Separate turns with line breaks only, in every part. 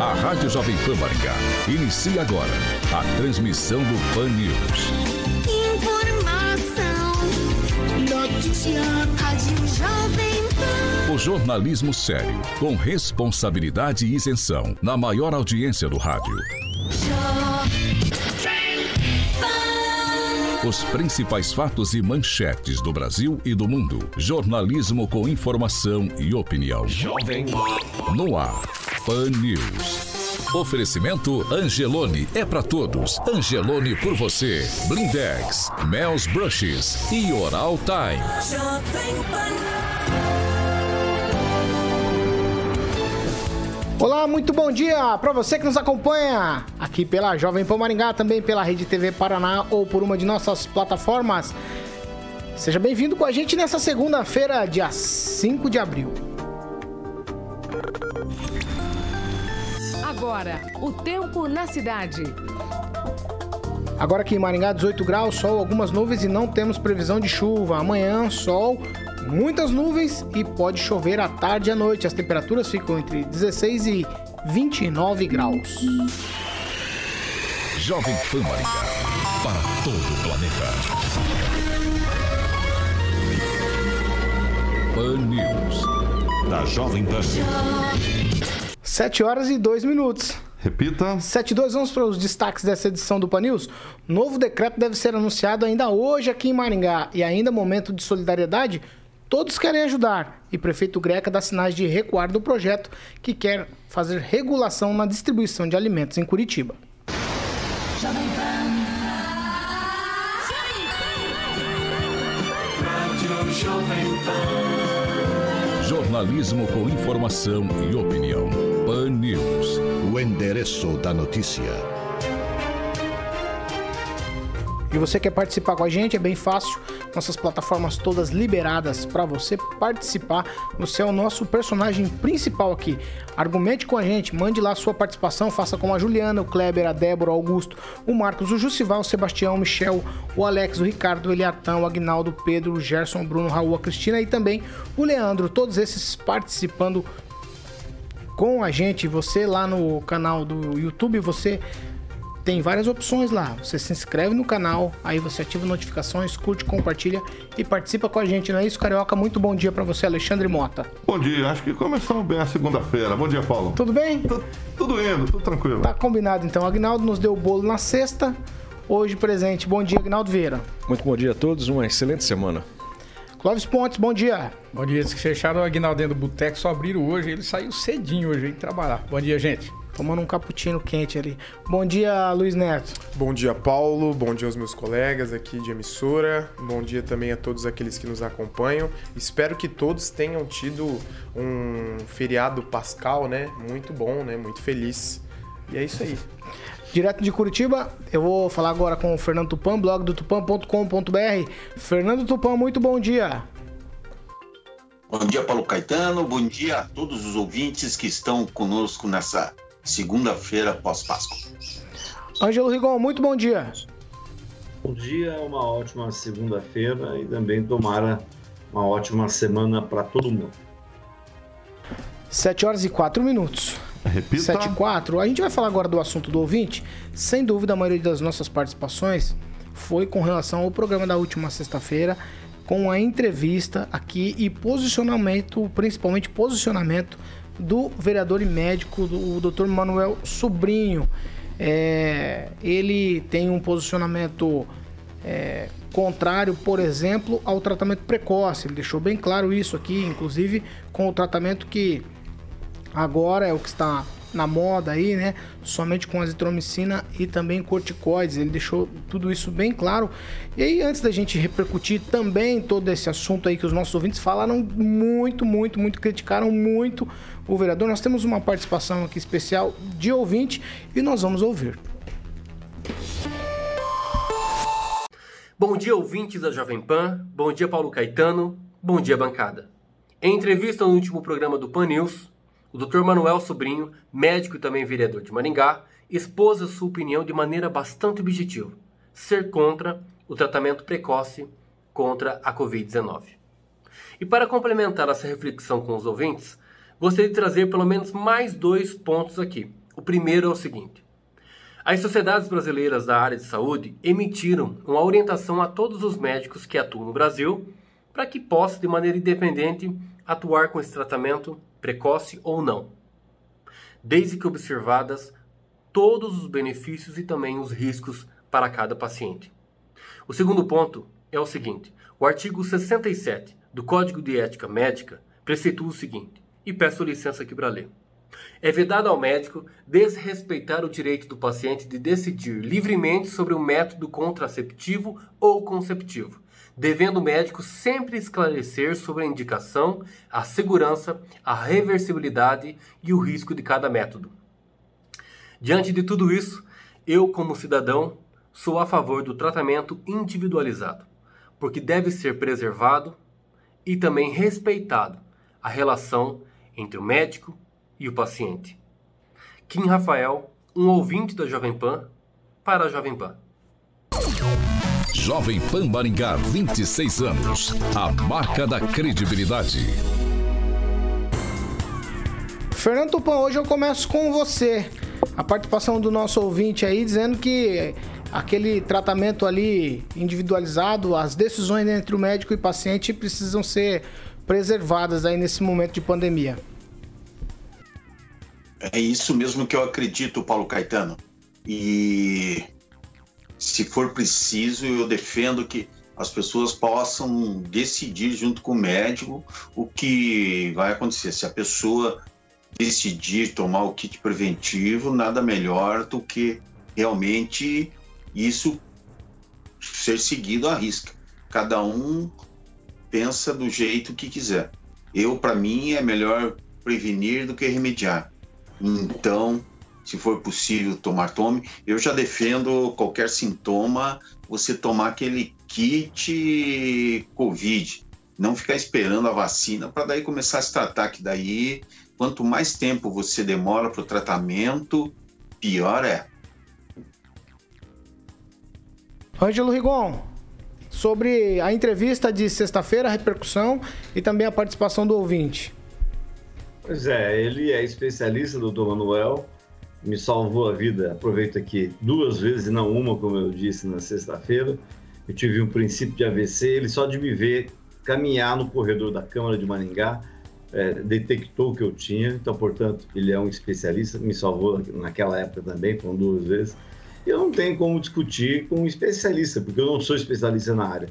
A Rádio Jovem Pan Maringá inicia agora a transmissão do Pan News. Informação, notícia, Rádio Jovem Pan. O jornalismo sério, com responsabilidade e isenção, na maior audiência do rádio. Os principais fatos e manchetes do Brasil e do mundo. Jornalismo com informação e opinião. Jovem No ar. Pan News. Oferecimento Angelone é para todos. Angelone por você. Blindex, Mel's Brushes e Oral Time.
Olá, muito bom dia para você que nos acompanha aqui pela Jovem Pan Maringá, também pela Rede TV Paraná ou por uma de nossas plataformas. Seja bem-vindo com a gente nessa segunda-feira, dia 5 de abril.
Agora, o tempo na cidade.
Agora aqui em Maringá, 18 graus, sol, algumas nuvens e não temos previsão de chuva. Amanhã, sol, muitas nuvens e pode chover à tarde e à noite. As temperaturas ficam entre 16 e 29 graus.
Jovem Pan Maringá, para todo o planeta. Pan News, da Jovem Pan.
7 horas e 2 minutos.
Repita.
72, vamos para os destaques dessa edição do Pan News. Novo decreto deve ser anunciado ainda hoje aqui em Maringá. E ainda momento de solidariedade, todos querem ajudar. E prefeito Greca dá sinais de recuar do projeto que quer fazer regulação na distribuição de alimentos em Curitiba.
Jornalismo com informação e opinião. Pan News. O endereço da notícia.
E você quer participar com a gente? É bem fácil. Nossas plataformas todas liberadas para você participar. Você é o nosso personagem principal aqui. Argumente com a gente, mande lá a sua participação. Faça com a Juliana, o Kleber, a Débora, o Augusto, o Marcos, o Jussival, o Sebastião, o Michel, o Alex, o Ricardo, o Eliatão, o Agnaldo, o Pedro, o Gerson, o Bruno, o Raul, a Cristina e também o Leandro. Todos esses participando com a gente. Você lá no canal do YouTube, você tem várias opções lá. Você se inscreve no canal, aí você ativa notificações, curte, compartilha e participa com a gente, não é isso, Carioca? Muito bom dia para você, Alexandre Mota.
Bom dia, acho que começamos bem a segunda-feira. Bom dia, Paulo.
Tudo bem?
tudo indo, tudo tranquilo.
Tá combinado então. Agnaldo nos deu o bolo na sexta, hoje presente. Bom dia, Agnaldo Vieira.
Muito bom dia a todos, uma excelente semana.
Clóvis Pontes, bom dia.
Bom dia, eles que fecharam o Agnaldo dentro do boteco, só abriram hoje, ele saiu cedinho hoje, aí trabalhar. Bom dia, gente
tomando um cappuccino quente ali. Bom dia, Luiz Neto.
Bom dia, Paulo. Bom dia aos meus colegas aqui de emissora. Bom dia também a todos aqueles que nos acompanham. Espero que todos tenham tido um feriado pascal, né? Muito bom, né? Muito feliz. E é isso aí.
Direto de Curitiba, eu vou falar agora com o Fernando Tupan, blog do tupan.com.br. Fernando Tupan, muito bom dia.
Bom dia, Paulo Caetano. Bom dia a todos os ouvintes que estão conosco nessa segunda-feira pós-Páscoa.
Ângelo Rigon, muito bom dia.
Bom dia, uma ótima segunda-feira e também tomara uma ótima semana para todo mundo.
7 horas e 4 minutos.
Repita.
7 e 4. A gente vai falar agora do assunto do ouvinte. Sem dúvida, a maioria das nossas participações foi com relação ao programa da última sexta-feira, com a entrevista aqui e posicionamento, principalmente posicionamento do vereador e médico, o Dr. Manuel Sobrinho. É, ele tem um posicionamento é, contrário, por exemplo, ao tratamento precoce. Ele deixou bem claro isso aqui, inclusive com o tratamento que agora é o que está na moda aí, né? Somente com azitromicina e também corticoides. Ele deixou tudo isso bem claro. E aí, antes da gente repercutir também todo esse assunto aí que os nossos ouvintes falaram muito, muito, muito, criticaram muito o vereador, nós temos uma participação aqui especial de ouvinte e nós vamos ouvir.
Bom dia, ouvintes da Jovem Pan. Bom dia, Paulo Caetano. Bom dia, bancada. Em entrevista no último programa do Pan News, o Dr. Manuel Sobrinho, médico e também vereador de Maringá, expôs a sua opinião de maneira bastante objetiva: ser contra o tratamento precoce contra a Covid-19. E para complementar essa reflexão com os ouvintes, gostaria de trazer pelo menos mais dois pontos aqui. O primeiro é o seguinte: as sociedades brasileiras da área de saúde emitiram uma orientação a todos os médicos que atuam no Brasil para que possam, de maneira independente, atuar com esse tratamento precoce ou não, desde que observadas todos os benefícios e também os riscos para cada paciente. O segundo ponto é o seguinte: o artigo 67 do Código de Ética Médica preceitua o seguinte, e peço licença aqui para ler. É vedado ao médico desrespeitar o direito do paciente de decidir livremente sobre o método contraceptivo ou conceptivo, devendo o médico sempre esclarecer sobre a indicação, a segurança, a reversibilidade e o risco de cada método. Diante de tudo isso, eu, como cidadão, sou a favor do tratamento individualizado, porque deve ser preservado e também respeitado a relação entre o médico e o paciente. Kim Rafael, um ouvinte da Jovem Pan, para a Jovem Pan.
Jovem Pan Maringá, 26 anos. A marca da credibilidade.
Fernando Tupan, hoje eu começo com você. A participação do nosso ouvinte aí dizendo que aquele tratamento ali individualizado, as decisões entre o médico e o paciente precisam ser preservadas aí nesse momento de pandemia.
É isso mesmo que eu acredito, Paulo Caetano. E se for preciso, eu defendo que as pessoas possam decidir junto com o médico o que vai acontecer. Se a pessoa decidir tomar o kit preventivo, nada melhor do que realmente isso ser seguido à risca. Cada um pensa do jeito que quiser. Eu, para mim, é melhor prevenir do que remediar. Então, se for possível tomar, tome. Eu já defendo qualquer sintoma, você tomar aquele kit Covid. Não ficar esperando a vacina para daí começar a se tratar, que daí, quanto mais tempo você demora para o tratamento, pior é.
Ângelo Rigon, sobre a entrevista de sexta-feira, a repercussão e também a participação do ouvinte.
Pois é, ele é especialista, doutor Manuel, me salvou a vida, aproveito aqui, duas vezes e não uma, como eu disse na sexta-feira. Eu tive um princípio de AVC, ele só de me ver caminhar no corredor da Câmara de Maringá, é, detectou o que eu tinha, então, portanto, ele é um especialista, me salvou naquela época também, com duas vezes. Eu não tenho como discutir com um especialista, porque eu não sou especialista na área.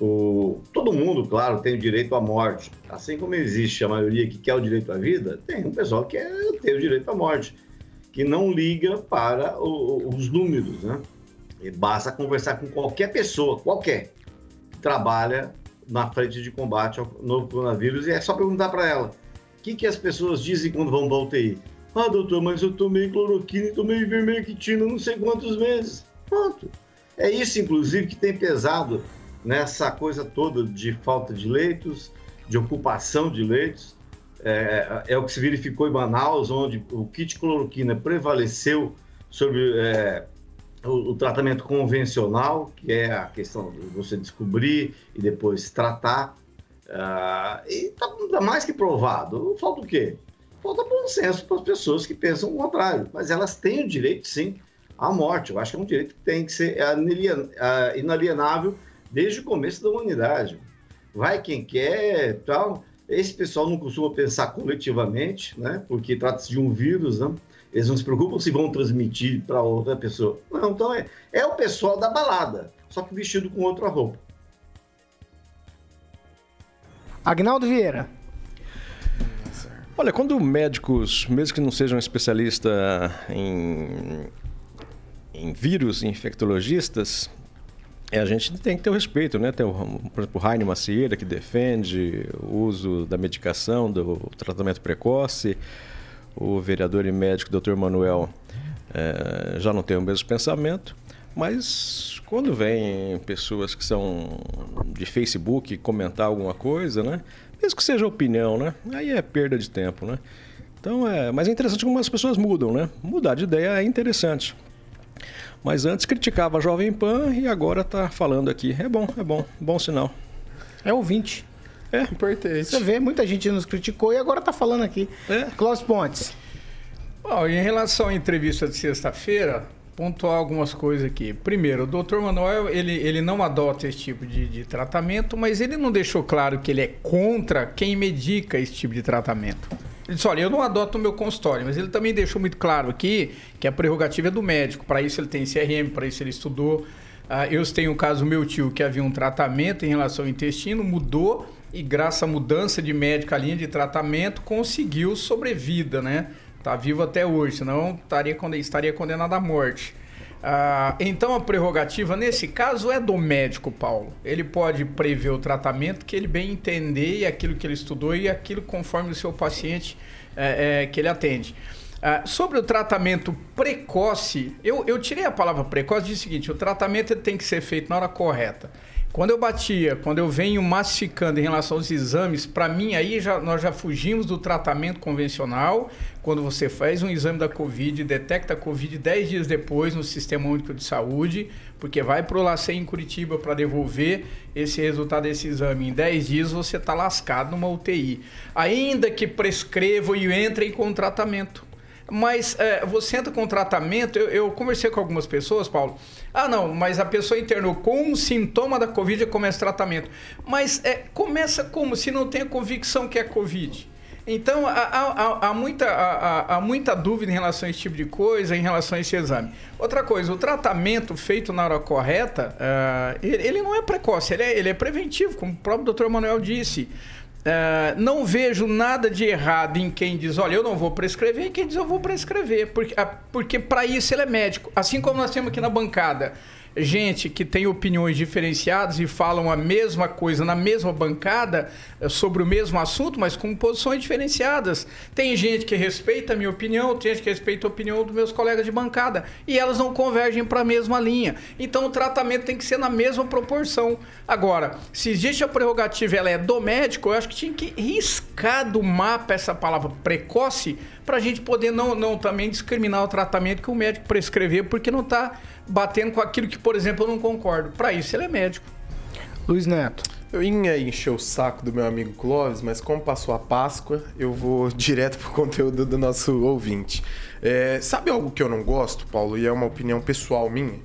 O, todo mundo, claro, tem o direito à morte. Assim como existe a maioria que quer o direito à vida, tem um pessoal que quer ter o direito à morte, que não liga para o, os números, né? E basta conversar com qualquer pessoa, qualquer, que trabalha na frente de combate ao novo coronavírus, e é só perguntar para ela o que, que as pessoas dizem quando vão para UTI. Ah, doutor, mas eu tomei cloroquina e tomei vermectina não sei quantos meses. Pronto. É isso, inclusive, que tem pesado nessa coisa toda de falta de leitos, de ocupação de leitos. É, é o que se verificou em Manaus, onde o kit cloroquina prevaleceu sobre é, o, o, tratamento convencional, que é a questão de você descobrir e depois tratar. Uh, e está mais que provado. Falta o quê? falta bom senso para as pessoas que pensam o contrário, mas elas têm o direito, sim, à morte. Eu acho que é um direito que tem que ser inalienável desde o começo da humanidade. Vai quem quer, tal. Esse pessoal não costuma pensar coletivamente, né? Porque trata-se de um vírus, né? Eles não se preocupam se vão transmitir para outra pessoa. Não, então é, é o pessoal da balada, só que vestido com outra roupa.
Agnaldo Vieira.
Olha, quando médicos, mesmo que não sejam especialistas em, em vírus, infectologistas, é, a gente tem que ter o respeito, né? Tem o, por exemplo, o Raine Macieira, que defende o uso da medicação, do tratamento precoce. O vereador e médico Dr. Manuel é, já não tem o mesmo pensamento. Mas quando vem pessoas que são de Facebook comentar alguma coisa, né? Mesmo que seja opinião, né? Aí é perda de tempo, né? Então é, mas é interessante como as pessoas mudam, né? Mudar de ideia é interessante. Mas antes criticava a Jovem Pan e agora está falando aqui. É bom, é bom, bom sinal.
É ouvinte.
É. Importante.
Você vê, muita gente nos criticou e agora está falando aqui.
É.
Clóvis Pontes.
Bom, em relação à entrevista de sexta-feira, pontuar algumas coisas aqui. Primeiro, o doutor Manuel, ele, ele não adota esse tipo de, de tratamento, mas ele não deixou claro que ele é contra quem medica esse tipo de tratamento. Ele disse, olha, eu não adoto o meu consultório, mas ele também deixou muito claro aqui que a prerrogativa é do médico. Para isso ele tem CRM, para isso ele estudou. Ah, eu tenho um caso meu tio que havia um tratamento em relação ao intestino, mudou e graças à mudança de médico, a linha de tratamento, conseguiu sobrevida, né? Tá vivo até hoje, senão estaria, estaria condenado à morte. Ah, então a prerrogativa nesse caso é do médico, Paulo. Ele pode prever o tratamento que ele bem entender e aquilo que ele estudou e aquilo conforme o seu paciente é, é, que ele atende. Ah, sobre o tratamento precoce, eu, eu tirei a palavra precoce e disse o seguinte: o tratamento tem que ser feito na hora correta. Quando eu batia, quando eu venho massificando em relação aos exames, para mim aí já, nós já fugimos do tratamento convencional. Quando você faz um exame da Covid, detecta a Covid 10 dias depois no Sistema Único de Saúde, porque vai para o LACEN em Curitiba para devolver esse resultado desse exame. Em 10 dias você está lascado numa UTI. Ainda que prescrevam e entrem com tratamento. Mas é, você entra com tratamento, eu, eu, conversei com algumas pessoas, Paulo. Ah, não, mas a pessoa internou com um sintoma da Covid e começa tratamento. Mas é, começa como? Se não tem a convicção que é Covid. Então, há, há, há muita, há, há, muita dúvida em relação a esse tipo de coisa, em relação a esse exame. Outra coisa, o tratamento feito na hora correta, uh, ele, ele, não é precoce, ele é, ele é preventivo, como o próprio doutor Manuel disse. Uh, não vejo nada de errado em quem diz, olha, eu não vou prescrever, e quem diz, eu vou prescrever, porque, porque para isso ele é médico. Assim como nós temos aqui na bancada gente que tem opiniões diferenciadas e falam a mesma coisa na mesma bancada eh, sobre o mesmo assunto, mas com posições diferenciadas. Tem gente que respeita a minha opinião, tem gente que respeita a opinião dos meus colegas de bancada e elas não convergem para a mesma linha. Então o tratamento tem que ser na mesma proporção. Agora, se existe a prerrogativa, ela é do médico, eu acho que tinha que riscar do mapa essa palavra precoce para a gente poder não, não também discriminar o tratamento que o médico prescrever, porque não está batendo com aquilo que, por exemplo, eu não concordo. Para isso, ele é médico.
Luiz Neto.
Eu ia encher o saco do meu amigo Clóvis, mas como passou a Páscoa, eu vou direto pro conteúdo do nosso ouvinte. É, sabe algo que eu não gosto, Paulo, e é uma opinião pessoal minha?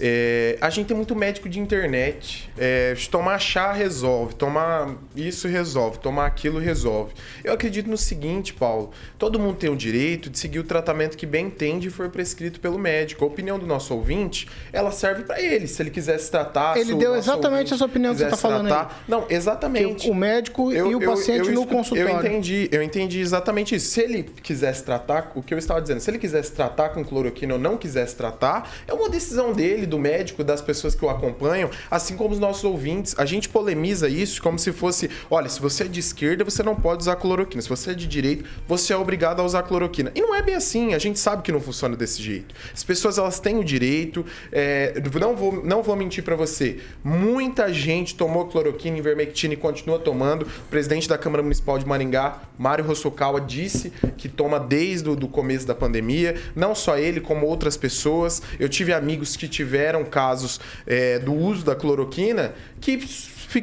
É, a gente tem muito médico de internet. É, tomar chá resolve, tomar isso resolve, tomar aquilo resolve. Eu acredito no seguinte, Paulo: todo mundo tem o direito de seguir o tratamento que bem entende e for prescrito pelo médico. A opinião do nosso ouvinte, ela serve para ele. Se ele quiser se tratar.
Ele deu exatamente essa opinião que você está falando aí.
Não, exatamente.
o médico eu, e o paciente eu, eu, no consultório.
Eu entendi, eu entendi exatamente isso. Se ele quisesse tratar, o que eu estava dizendo, se ele quisesse tratar com cloroquina ou não quisesse tratar, é uma decisão dele do médico, das pessoas que o acompanham, assim como os nossos ouvintes. A gente polemiza isso como se fosse: olha, se você é de esquerda, você não pode usar cloroquina. Se você é de direita, você é obrigado a usar cloroquina. E não é bem assim, a gente sabe que não funciona desse jeito. As pessoas elas têm o direito, é, não, vou, não vou mentir para você, muita gente tomou cloroquina, ivermectina e continua tomando. O presidente da Câmara Municipal de Maringá, Mário Rossokawa, disse que toma desde o começo da pandemia. Não só ele, como outras pessoas. Eu tive amigos que tiveram tiveram casos é, do uso da cloroquina que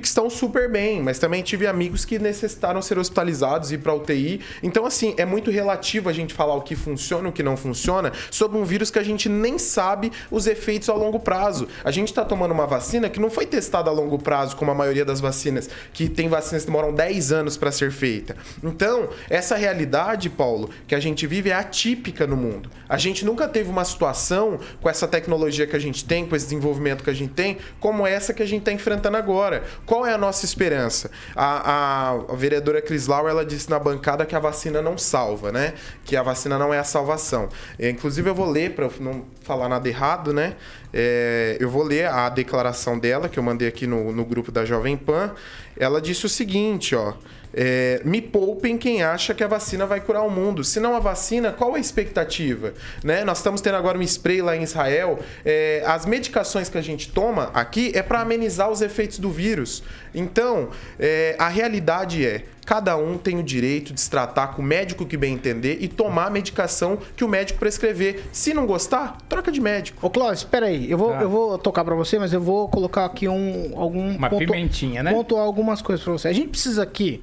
estão super bem, mas também tive amigos que necessitaram ser hospitalizados e para UTI. Então, assim, é muito relativo a gente falar o que funciona e o que não funciona sobre um vírus que a gente nem sabe os efeitos a longo prazo. A gente está tomando uma vacina que não foi testada a longo prazo, como a maioria das vacinas, que tem vacinas que demoram 10 anos para ser feita. Então, essa realidade, Paulo, que a gente vive é atípica no mundo. A gente nunca teve uma situação com essa tecnologia que a gente tem, com esse desenvolvimento que a gente tem, como essa que a gente está enfrentando agora. Qual é a nossa esperança? A, a, a vereadora Cris Lau, ela disse na bancada que a vacina não salva, né? Que a vacina não é a salvação. É, inclusive, eu vou ler, para não falar nada errado, né? É, eu vou ler a declaração dela, que eu mandei aqui no, no grupo da Jovem Pan. Ela disse o seguinte, ó. É, me poupem quem acha que a vacina vai curar o mundo. Se não a vacina, qual a expectativa? Né? Nós estamos tendo agora um spray lá em Israel. É, as medicações que a gente toma aqui é para amenizar os efeitos do vírus. Então, é, a realidade é cada um tem o direito de se tratar com o médico que bem entender e tomar a medicação que o médico prescrever. Se não gostar, troca de médico.
Ô, Cláudio, espera aí. Eu vou, eu vou tocar para você, mas eu vou colocar aqui um algum
Uma pimentinha, né?
Pontuar algumas coisas para você. A gente precisa aqui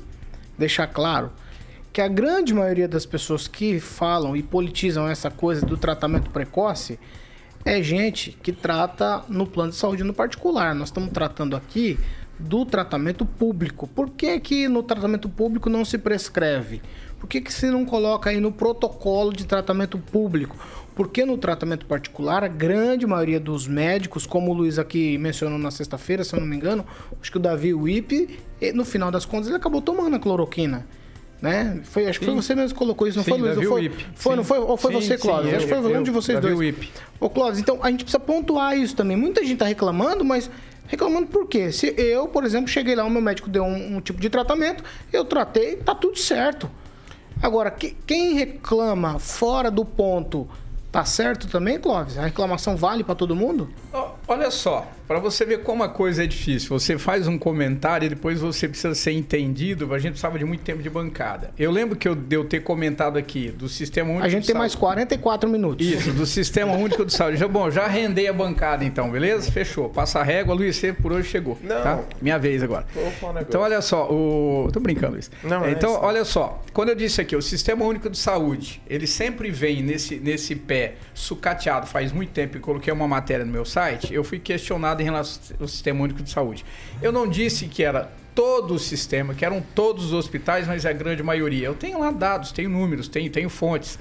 deixar claro que a grande maioria das pessoas que falam e politizam essa coisa do tratamento precoce é gente que trata no plano de saúde no particular. Nós estamos tratando aqui do tratamento público. Por que, que no tratamento público não se prescreve? Por que, que se não coloca aí no protocolo de tratamento público? Porque no tratamento particular, a grande maioria dos médicos, como o Luiz aqui mencionou na sexta-feira, se eu não me engano, acho que o Davi Wip, no final das contas, ele acabou tomando a cloroquina. Né? Foi, acho que foi você mesmo que colocou isso, não
Sim,
foi, Luiz?
Davi
foi,
Wip.
foi, não
Sim.
foi? Ou foi
Sim,
você,
sim, eu,
acho que foi
eu,
um de vocês
Davi
dois.
Wip.
Ô, Cláudio, então a gente precisa pontuar isso também. Muita gente tá reclamando, mas reclamando por quê? Se eu, por exemplo, cheguei lá, o meu médico deu um, um tipo de tratamento, eu tratei, tá tudo certo. Agora, que- quem reclama fora do ponto, tá certo também, Clóvis? A reclamação vale para todo mundo?
Olha só, para você ver como a coisa é difícil. Você faz um comentário e depois você precisa ser entendido. A gente precisava de muito tempo de bancada. Eu lembro que eu, de eu ter comentado aqui do Sistema Único
A gente tem mais 44 minutos.
Isso, do Sistema Único de Saúde. Já, bom, já rendei a bancada então, beleza? Fechou. Passa a régua, Luiz, você por hoje chegou.
Não.
tá? Minha vez agora. Então, olha só, o. Tô brincando, Luiz.
Não, é
então,
isso.
olha só. Quando eu disse aqui, o Sistema Único de Saúde, ele sempre vem nesse, nesse pé sucateado faz muito tempo e coloquei uma matéria no meu site. Eu fui questionado em relação ao Sistema Único de Saúde. Eu não disse que era todo o sistema, que eram todos os hospitais, mas é a grande maioria. Eu tenho lá dados, tenho números, tenho, tenho fontes.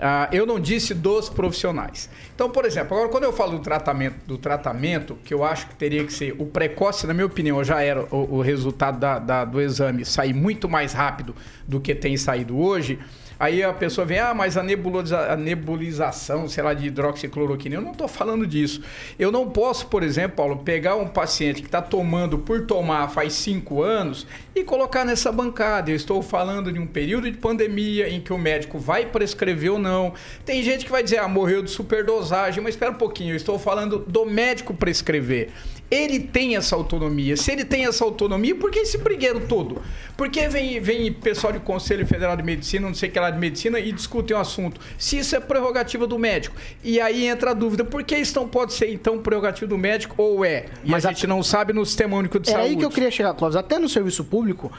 Ah, eu não disse dos profissionais. Então, por exemplo, agora quando eu falo do tratamento, do tratamento, que eu acho que teria que ser o precoce, na minha opinião, já era o, o resultado da- da- do exame sair muito mais rápido do que tem saído hoje. Aí a pessoa vem, ah, mas a, nebuliza, a nebulização, sei lá, de hidroxicloroquina. Eu não estou falando disso. Eu não posso, por exemplo, Paulo, pegar um paciente que está tomando por tomar faz cinco anos e colocar nessa bancada. Eu estou falando de um período de pandemia em que o médico vai prescrever ou não. Tem gente que vai dizer, ah, morreu de superdosagem, mas espera um pouquinho, eu estou falando do médico prescrever. Ele tem essa autonomia. Se ele tem essa autonomia, por que esse brigueiro todo? Por que vem, vem pessoal do Conselho Federal de Medicina, não sei o que lá de medicina, e discutem o assunto? Se isso é prerrogativa do médico. E aí entra a dúvida, por que isso não pode ser, então, prerrogativa do médico ou é? E
Mas
a
a-
gente não sabe no Sistema Único de
É
Saúde.
aí que eu queria chegar, Cláudio. Até no serviço público,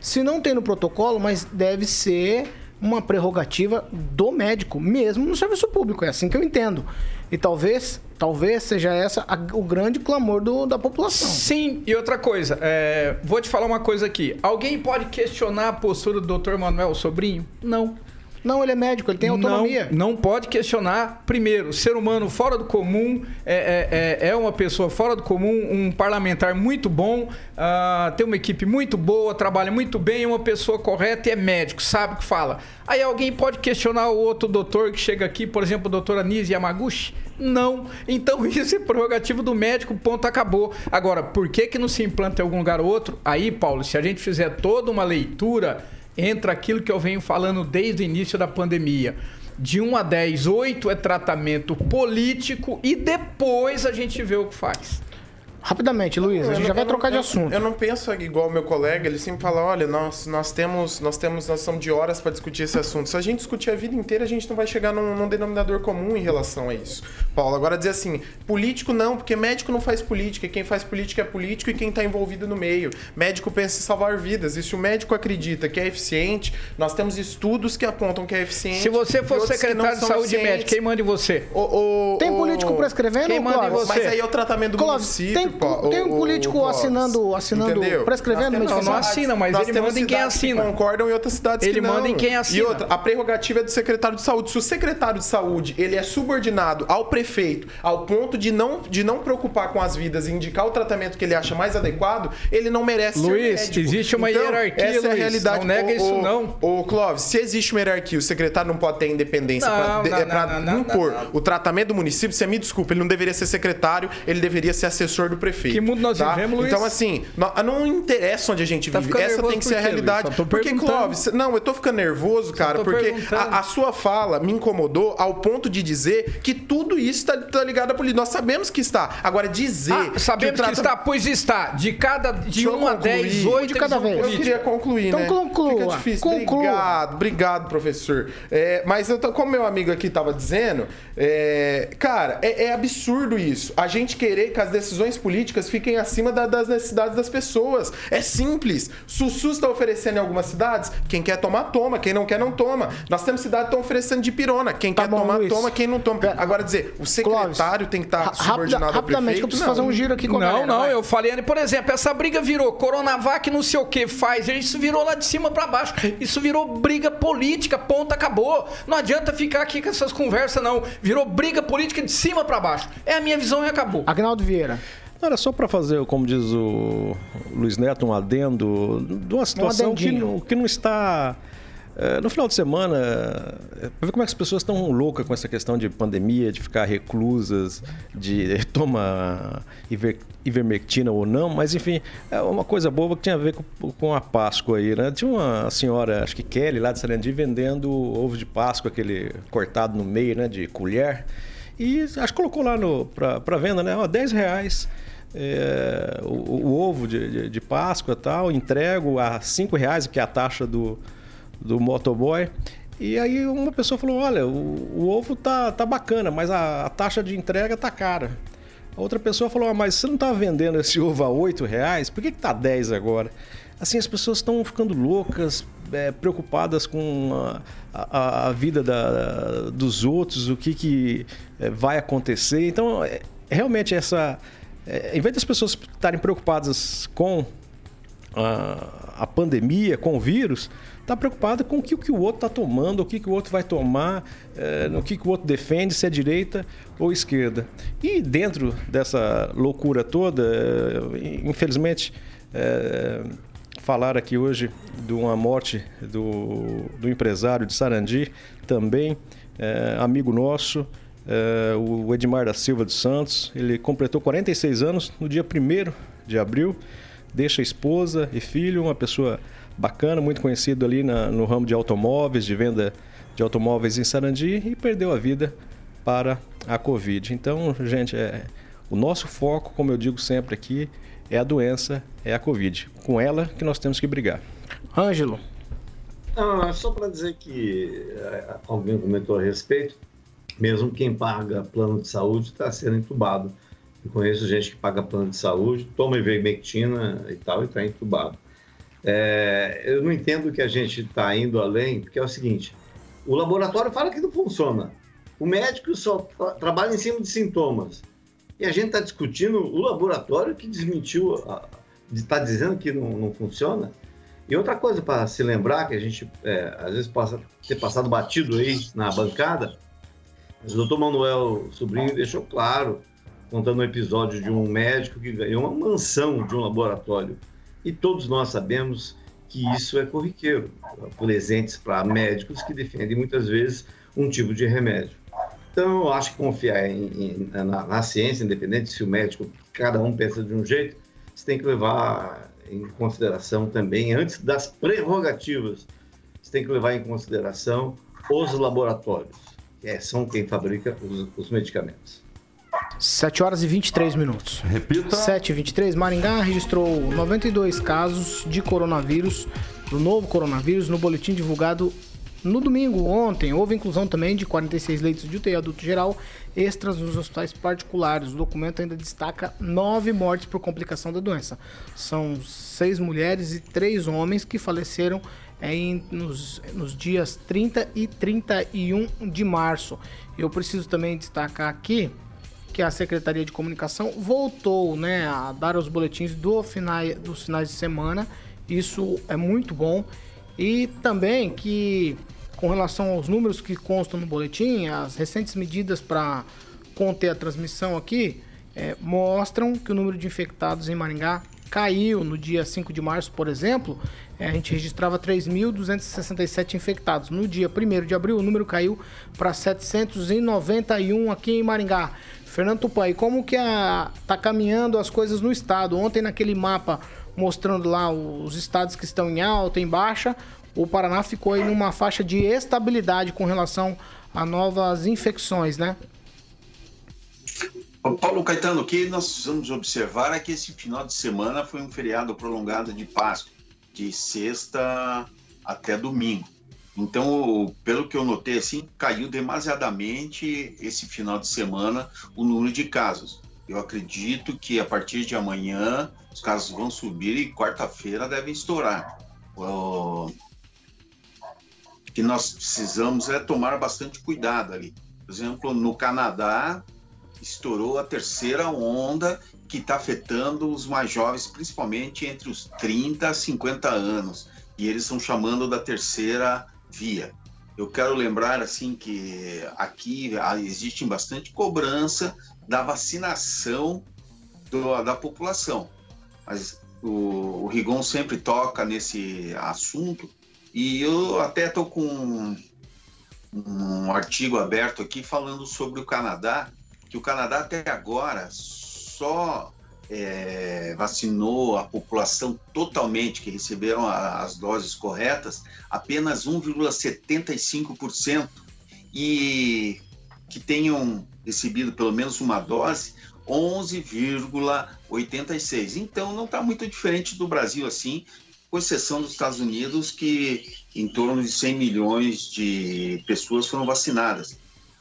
se não tem no protocolo, mas deve ser uma prerrogativa do médico, mesmo no serviço público. É assim que eu entendo. E talvez, talvez seja essa a- o grande clamor do- da população.
Sim, e outra coisa, é, vou te falar uma coisa aqui. Alguém pode questionar a postura do Dr. Manuel Sobrinho? Não.
Não, ele é médico, ele tem autonomia.
Não, não pode questionar. Primeiro, ser humano fora do comum, é, é, é- é uma pessoa fora do comum, um parlamentar muito bom, ah, tem uma equipe muito boa, trabalha muito bem, é uma pessoa correta e é médico, sabe o que fala. Aí alguém pode questionar o outro doutor que chega aqui, por exemplo, o doutor Anísio Yamaguchi? Não. Então isso é prerrogativo do médico, ponto, acabou. Agora, por que, que não se implanta em algum lugar ou outro? Aí, Paulo, se a gente fizer toda uma leitura entra aquilo que eu venho falando desde o início da pandemia. De 1 a 10, 8 é tratamento político e depois a gente vê o que faz.
Rapidamente, Luiz, a gente
não-
já vai trocar de assunto.
Eu não penso igual o meu colega, ele sempre fala, olha, nós, nós temos, nós temos, nós somos de horas para discutir esse assunto. Se a gente discutir a vida inteira, a gente não vai chegar num, num denominador comum em relação a isso. Paulo, agora dizer assim, político não, porque médico não faz política, e quem faz política é político e quem está envolvido no meio. Médico pensa em salvar vidas, e se o médico acredita que é eficiente, nós temos estudos que apontam que é eficiente.
Se você for secretário de saúde
eficientes.
médica, quem manda em você?
O- o-
Tem
o-
político prescrevendo,
Quem manda em você?
Mas aí é o tratamento do
Clóvis,
município,
tem,
Paulo.
tem um
O-
político
o-
assinando, assinando
Entendeu?
prescrevendo
temos
Não, não
medicação?
assina, mas
Nós
ele manda em quem assina.
Que concordam e outras cidades
Ele
que não.
manda em quem assina.
E outra, a prerrogativa é do secretário de saúde. Se o secretário de saúde ele é subordinado ao prefeito, ao ponto de não, de não preocupar com as vidas e indicar o tratamento que ele acha mais adequado, ele não merece
Luiz,
ser médico.
existe uma
Então,
hierarquia,
Essa é a
Luiz.
realidade.
Não nega
Ô,
isso, não.
Ô, Clóvis, se existe uma hierarquia, o secretário não pode ter independência para impor
não.
o tratamento do município, você me desculpa, ele não deveria ser secretário, ele deveria ser assessor do prefeito.
Que mundo nós
tá?
vivemos, Luiz?
Então, assim, não, não interessa onde a gente
Tá
vive. Essa tem que ser a realidade. Porque. Clóvis, não, eu tô ficando nervoso, cara, porque a, a sua fala me incomodou ao ponto de dizer que tudo isso tá, tá ligado à política. Nós sabemos que está. Agora, dizer.
Ah, sabemos que,
o trata-
está, pois está. De cada de
Deixa eu
1 a
concluir.
10, 8
de cada vez.
Eu queria concluir,
Então
né?
conclua,
Fica difícil.
conclua.
Obrigado, obrigado, professor. É, mas eu tô, como meu amigo aqui tava dizendo, é, cara, é, é absurdo isso. A gente querer que as decisões políticas fiquem acima da- das necessidades das pessoas. É simples. Se o SUS está oferecendo em algumas cidades, quem quer tomar, toma. Quem não quer, não toma. Nós temos cidades que estão oferecendo de pirona. Quem
Tá
quer
bom,
tomar,
Luiz.
toma. Quem não toma. Agora dizer, o secretário tem que estar
Ra-
subordinado ao
rapidamente, que
prefeito.
eu preciso
não.
fazer um giro aqui com a
Não,
galera.
não,
vai.
eu falei, por exemplo, essa briga virou Coronavac, não sei o que, Pfizer, isso virou lá de cima pra baixo. Isso virou briga política, ponto, acabou. Não adianta ficar aqui com essas conversas, não. Virou briga política de cima pra baixo. É a minha visão e acabou.
Agnaldo Vieira.
Não, Era só para fazer, como diz o Luiz Neto, um adendo de uma situação que
adendinho.
não, que não está. eh, no final de semana, eh, pra ver como é que as pessoas estão loucas com essa questão de pandemia, de ficar reclusas, de tomar iver, ivermectina ou não, mas enfim, é uma coisa boba que tinha a ver com, com a Páscoa aí, né? Tinha uma senhora, acho que Kelly, lá de Sarandi, vendendo ovo de Páscoa, aquele cortado no meio, né, de colher. E acho que colocou lá pra venda, né? Ó, 10 reais. É, o, o ovo de, de, de Páscoa tal, entrego a 5 reais, que é a taxa do, do motoboy. E aí uma pessoa falou, olha, o, o ovo tá, tá bacana, mas a, a taxa de entrega tá cara. A outra pessoa falou, ah, mas você não tá vendendo esse ovo a 8 reais? Por que, que tá 10 agora? Assim, as pessoas estão ficando loucas, é, preocupadas com a, a- a vida da- dos outros, o que, que é, vai acontecer. Então, é, realmente, essa. É, em vez das pessoas estarem preocupadas com a, a pandemia, com o vírus, está preocupada com o que, o que o outro está tomando, o que, que o outro vai tomar, é, no que, que o outro defende, se é direita ou esquerda. E dentro dessa loucura toda, é, infelizmente, é, falar aqui hoje de uma morte do, do empresário de Sarandi, também é, amigo nosso, é, o Edmar da Silva dos Santos. Ele completou 46 anos no dia 1 de abril, deixa esposa e filho, uma pessoa bacana, muito conhecido ali na- no ramo de automóveis, de venda de automóveis em Sarandi e perdeu a vida para a Covid. Então, gente, é, o nosso foco, como eu digo sempre aqui, é a doença, é a Covid. Com ela que nós temos que brigar.
Ângelo.
É só para dizer que eh, alguém comentou a respeito, mesmo quem paga plano de saúde está sendo entubado. Eu conheço gente que paga plano de saúde, toma ivermectina e tal e está entubado. É, eu não entendo que a gente está indo além, porque é o seguinte: o laboratório fala que não funciona. O médico só tra- trabalha em cima de sintomas. E a gente está discutindo o laboratório que desmentiu, está dizendo que não, não funciona. E outra coisa para se lembrar, que a gente é, às vezes passa ter passado batido aí na bancada, mas o doutor Manuel Sobrinho deixou claro, contando um episódio de um médico que ganhou uma mansão de um laboratório. E todos nós sabemos que isso é corriqueiro, presentes para médicos que defendem muitas vezes um tipo de remédio. Então, eu acho que confiar em- em- na, na ciência, independente se o médico, cada um pensa de um jeito, você tem que levar em consideração também, antes das prerrogativas, você tem que levar em consideração os laboratórios, é- são quem fabrica os, os medicamentos.
7 horas e 23 minutos.
Repita.
7 e 23, Maringá registrou 92 casos de coronavírus, do novo coronavírus, no boletim divulgado no domingo, ontem. Houve inclusão também de 46 leitos de UTI adulto geral extras nos hospitais particulares. O documento ainda destaca nove mortes por complicação da doença. São seis mulheres e três homens que faleceram em, nos, nos dias 30 e 31 de março. Eu preciso também destacar aqui que a Secretaria de Comunicação voltou né, a dar os boletins do final, dos finais de semana. Isso é muito bom. E também que, com relação aos números que constam no boletim, as recentes medidas para conter a transmissão aqui eh, mostram que o número de infectados em Maringá caiu no dia 5 de março, por exemplo, É, a gente registrava 3.267 infectados. No dia 1 de abril, o número caiu para 791 aqui em Maringá. Fernando Tupan, e como que a, tá caminhando as coisas no estado? Ontem naquele mapa mostrando lá os estados que estão em alta, em baixa, o Paraná ficou aí numa faixa de estabilidade com relação a novas infecções, né?
Paulo Caetano, o que nós precisamos observar é que esse final de semana foi um feriado prolongado de Páscoa, de sexta até domingo. Então, pelo que eu notei, assim, caiu demasiadamente esse final de semana o número de casos. Eu acredito que a partir de amanhã os casos vão subir e quarta-feira devem estourar. O que nós precisamos é tomar bastante cuidado ali. Por exemplo, no Canadá estourou a terceira onda que está afetando os mais jovens, principalmente entre os 30 a 50 anos. E eles estão chamando da terceira via. Eu quero lembrar assim que aqui existe bastante cobrança da vacinação do, da população, mas o, o Rigon sempre toca nesse assunto e eu até estou com um, um artigo aberto aqui falando sobre o Canadá, que o Canadá até agora só é, vacinou a população totalmente, que receberam a, as doses corretas, apenas 1,75%, e que tenham recebido pelo menos uma dose, 11,86%. Então não está muito diferente do Brasil assim, com exceção dos Estados Unidos, que em torno de 100 milhões de pessoas foram vacinadas.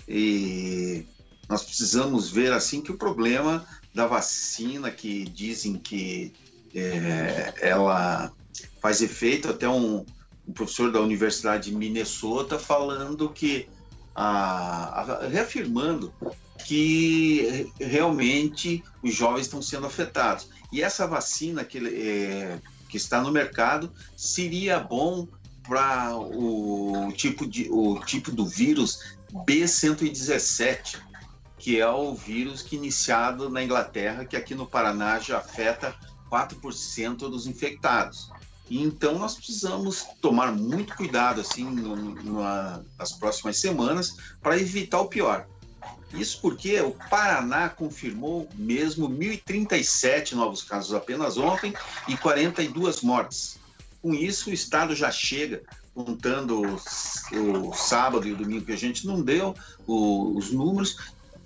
E nós precisamos ver assim que o problema da vacina que dizem que é, ela faz efeito, até um, um, professor da Universidade de Minnesota falando que, a, a, reafirmando que realmente os jovens estão sendo afetados. E essa vacina que, é, que está no mercado seria bom para o tipo, de, o tipo do vírus B117, que é o vírus que iniciado na Inglaterra, que aqui no Paraná já afeta 4% dos infectados. E então nós precisamos tomar muito cuidado assim no, nas próximas semanas para evitar o pior. Isso porque o Paraná confirmou mesmo 1.037 novos casos apenas ontem e 42 mortes. Com isso, o estado já chega, contando o, o sábado e o domingo que a gente não deu, o, os números,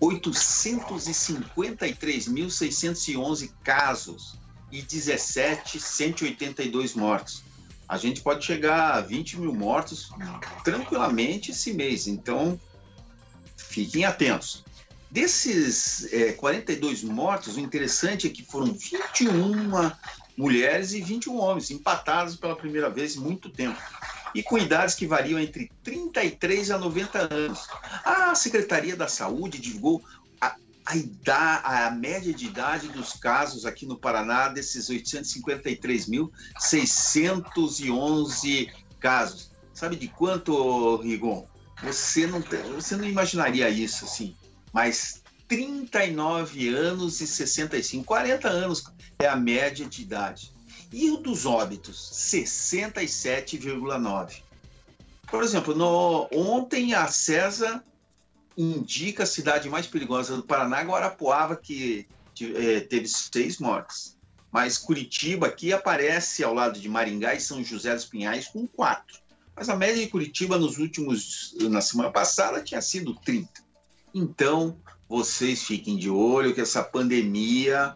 853.611 casos e 17.182 mortos. A gente pode chegar a 20 mil mortos tranquilamente esse mês, então fiquem atentos. Desses é, 42 mortos, o interessante é que foram 21 mulheres e 21 homens, empatados pela primeira vez em muito tempo e com idades que variam entre 33 a 90 anos. A Secretaria da Saúde divulgou a, a, idade, a média de idade dos casos aqui no Paraná, desses 853.611 casos. Sabe de quanto, Rigon? Você não, você não imaginaria isso, assim, mas 39 anos e 65, 40 anos é a média de idade. E o dos óbitos, 67,9. Por exemplo, no, ontem a CESA indica a cidade mais perigosa do Paraná, Guarapuava, que é, teve seis mortes. Mas Curitiba aqui aparece ao lado de Maringá e São José dos Pinhais com quatro. Mas a média de Curitiba nos últimos, na semana passada, tinha sido 30. Então, vocês fiquem de olho que essa pandemia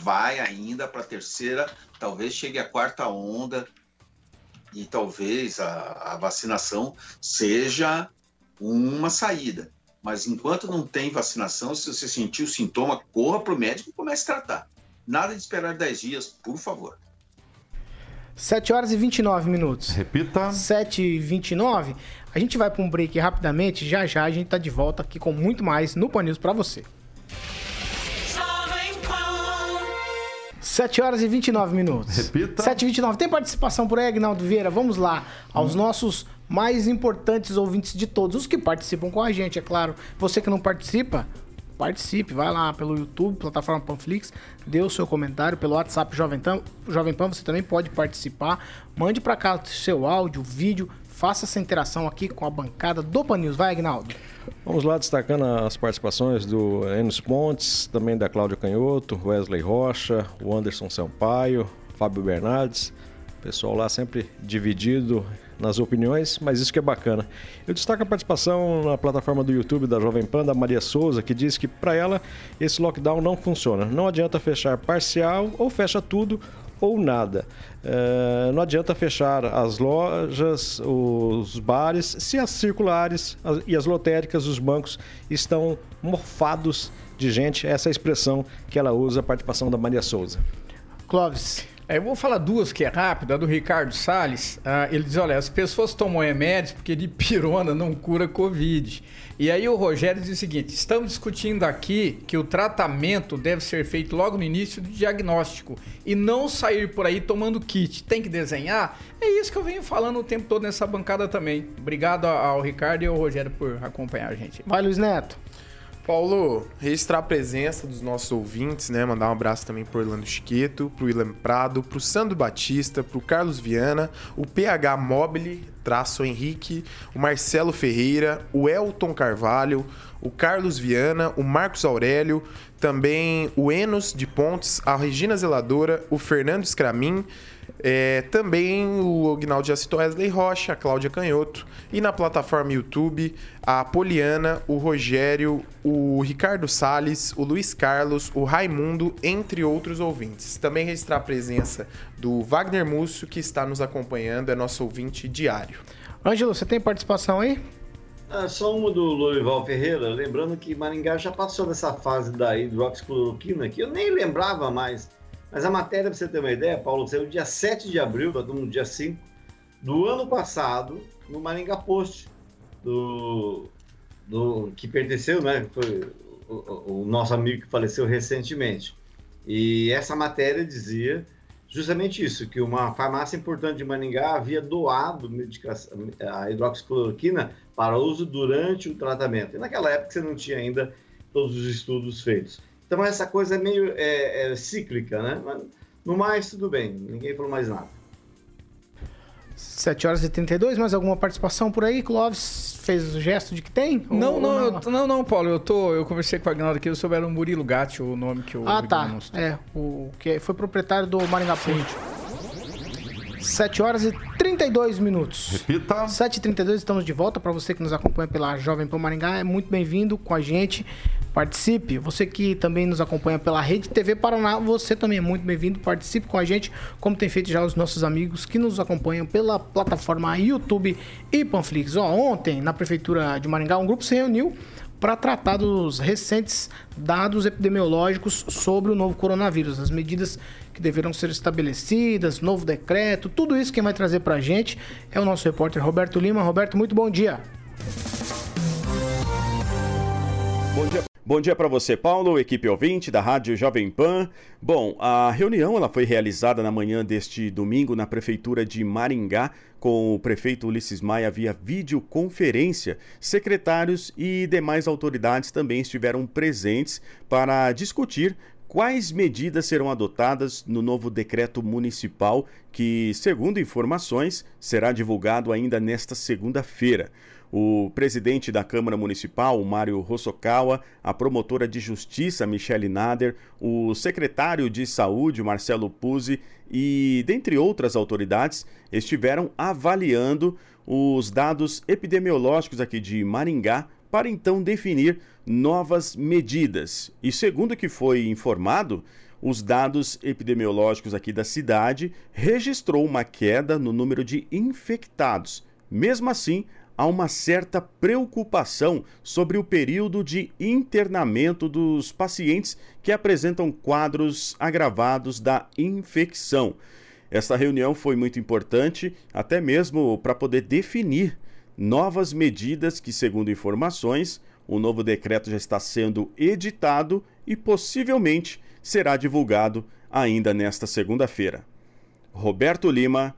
vai ainda para a terceira talvez chegue a quarta onda e talvez a, a vacinação seja uma saída. Mas enquanto não tem vacinação, se você sentir o sintoma, corra para o médico e comece a tratar. Nada de esperar 10 dias, por favor.
7 horas e 29 minutos.
Repita.
7 e 29. A gente vai para um break rapidamente. Já já a gente está de volta aqui com muito mais no Pan News para você. 7 horas e 29 minutos.
Repita.
7 e 29. Tem participação por aí, Agnaldo Vieira? Vamos lá. Aos hum. nossos mais importantes ouvintes de todos, os que participam com a gente, é claro. Você que não participa, participe. Vai lá pelo YouTube, plataforma Panflix, dê o seu comentário. Pelo WhatsApp Jovem Pan, Jovem Pan você também pode participar. Mande para cá seu áudio, vídeo. Faça essa interação aqui com a bancada do Pan News. Vai, Agnaldo.
Vamos lá destacando as participações do Enos Pontes, também da Cláudia Canhoto, Wesley Rocha, o Anderson Sampaio, Fábio Bernardes. Pessoal lá sempre dividido nas opiniões, mas isso que é bacana. Eu destaco a participação na plataforma do YouTube da Jovem Pan, da Maria Souza, que diz que para ela esse lockdown não funciona. Não adianta fechar parcial ou fecha tudo ou nada. É, não adianta fechar as lojas, os bares, se as circulares e as lotéricas, os bancos estão morfados de gente. Essa é a expressão que ela usa, a participação da Maria Souza.
Clóvis.
É, eu vou falar duas que é rápida, a do Ricardo Salles. Ah, ele diz: olha, as pessoas tomam remédios porque de pirona não cura Covid. E aí o Rogério diz o seguinte: estamos discutindo aqui que o tratamento deve ser feito logo no início do diagnóstico e não sair por aí tomando kit. Tem que desenhar? É isso que eu venho falando o tempo todo nessa bancada também. Obrigado ao Ricardo e ao Rogério por acompanhar a gente.
Vai, Luiz Neto.
Paulo, registrar a presença dos nossos ouvintes, né? Mandar um abraço também pro Orlando Chiqueto, pro William Prado, pro Sandro Batista, pro Carlos Viana, o PH Mobile, traço Henrique, o Marcelo Ferreira, o Elton Carvalho, o Carlos Viana, o Marcos Aurélio, também o Enos de Pontes, a Regina Zeladora, o Fernando Scramin, é, também o Agnaldo já citou Wesley Rocha, a Cláudia Canhoto. E na plataforma YouTube, a Poliana, o Rogério, o Ricardo Sales, o Luiz Carlos, o Raimundo, entre outros ouvintes. Também registrar a presença do Wagner Múcio, que está nos acompanhando, é nosso ouvinte diário.
Ângelo, você tem participação aí?
Ah, só uma do Lourival Ferreira, lembrando que Maringá já passou dessa fase da hidroxicloroquina, que eu nem lembrava mais mas a matéria, para você ter uma ideia, Paulo, saiu dia 7 de abril, estamos no dia 5, do ano passado, no Maringá Post, do, do, que pertenceu, né? Foi o, o, nosso amigo que faleceu recentemente. E essa matéria dizia justamente isso, que uma farmácia importante de Maringá havia doado a hidroxicloroquina para uso durante o tratamento. E naquela época você não tinha ainda todos os estudos feitos. Então essa coisa é meio é, é, cíclica, né? Mas, no mais, tudo bem, ninguém falou mais nada.
7 horas e 32, mais alguma participação por aí? Clóvis fez o gesto de que tem?
Não, ou, não? Eu, não, não, Paulo, eu tô, eu conversei com o Agnaldo aqui sobre o Murilo Gatti, o nome que o
Ah, tá. É, o que foi proprietário do Maringá Ponte. 7 horas e 32 minutos.
Repita.
7h32, estamos de volta. Para você que nos acompanha pela Jovem Pan Maringá, é muito bem-vindo com a gente. Participe. Você que também nos acompanha pela Rede TV Paraná, você também é muito bem-vindo. Participe com a gente, como tem feito já os nossos amigos que nos acompanham pela plataforma YouTube e Panflix. Ó, ontem, na Prefeitura de Maringá, um grupo se reuniu para tratar dos recentes dados epidemiológicos sobre o novo coronavírus, as medidas que deverão ser estabelecidas, novo decreto, tudo isso quem vai trazer para a gente é o nosso repórter Roberto Lima. Roberto, muito bom dia.
Bom dia. Bom dia para você, Paulo, equipe ouvinte da Rádio Jovem Pan. Bom, a reunião ela foi realizada na manhã deste domingo na Prefeitura de Maringá com o prefeito Ulisses Maia via videoconferência. Secretários e demais autoridades também estiveram presentes para discutir quais medidas serão adotadas no novo decreto municipal que, segundo informações, será divulgado ainda nesta segunda-feira. O presidente da Câmara Municipal, Mário Rossokawa, a promotora de Justiça, Michele Nader, o secretário de Saúde, Marcelo Puzzi, e, dentre outras autoridades, estiveram avaliando os dados epidemiológicos aqui de Maringá para então definir novas medidas. E segundo o que foi informado, os dados epidemiológicos aqui da cidade registrou uma queda no número de infectados. Mesmo assim, há uma certa preocupação sobre o período de internamento dos pacientes que apresentam quadros agravados da infecção. Esta reunião foi muito importante, até mesmo para poder definir novas medidas que, segundo informações, o novo decreto já está sendo editado e possivelmente será divulgado ainda nesta segunda-feira. Roberto Lima,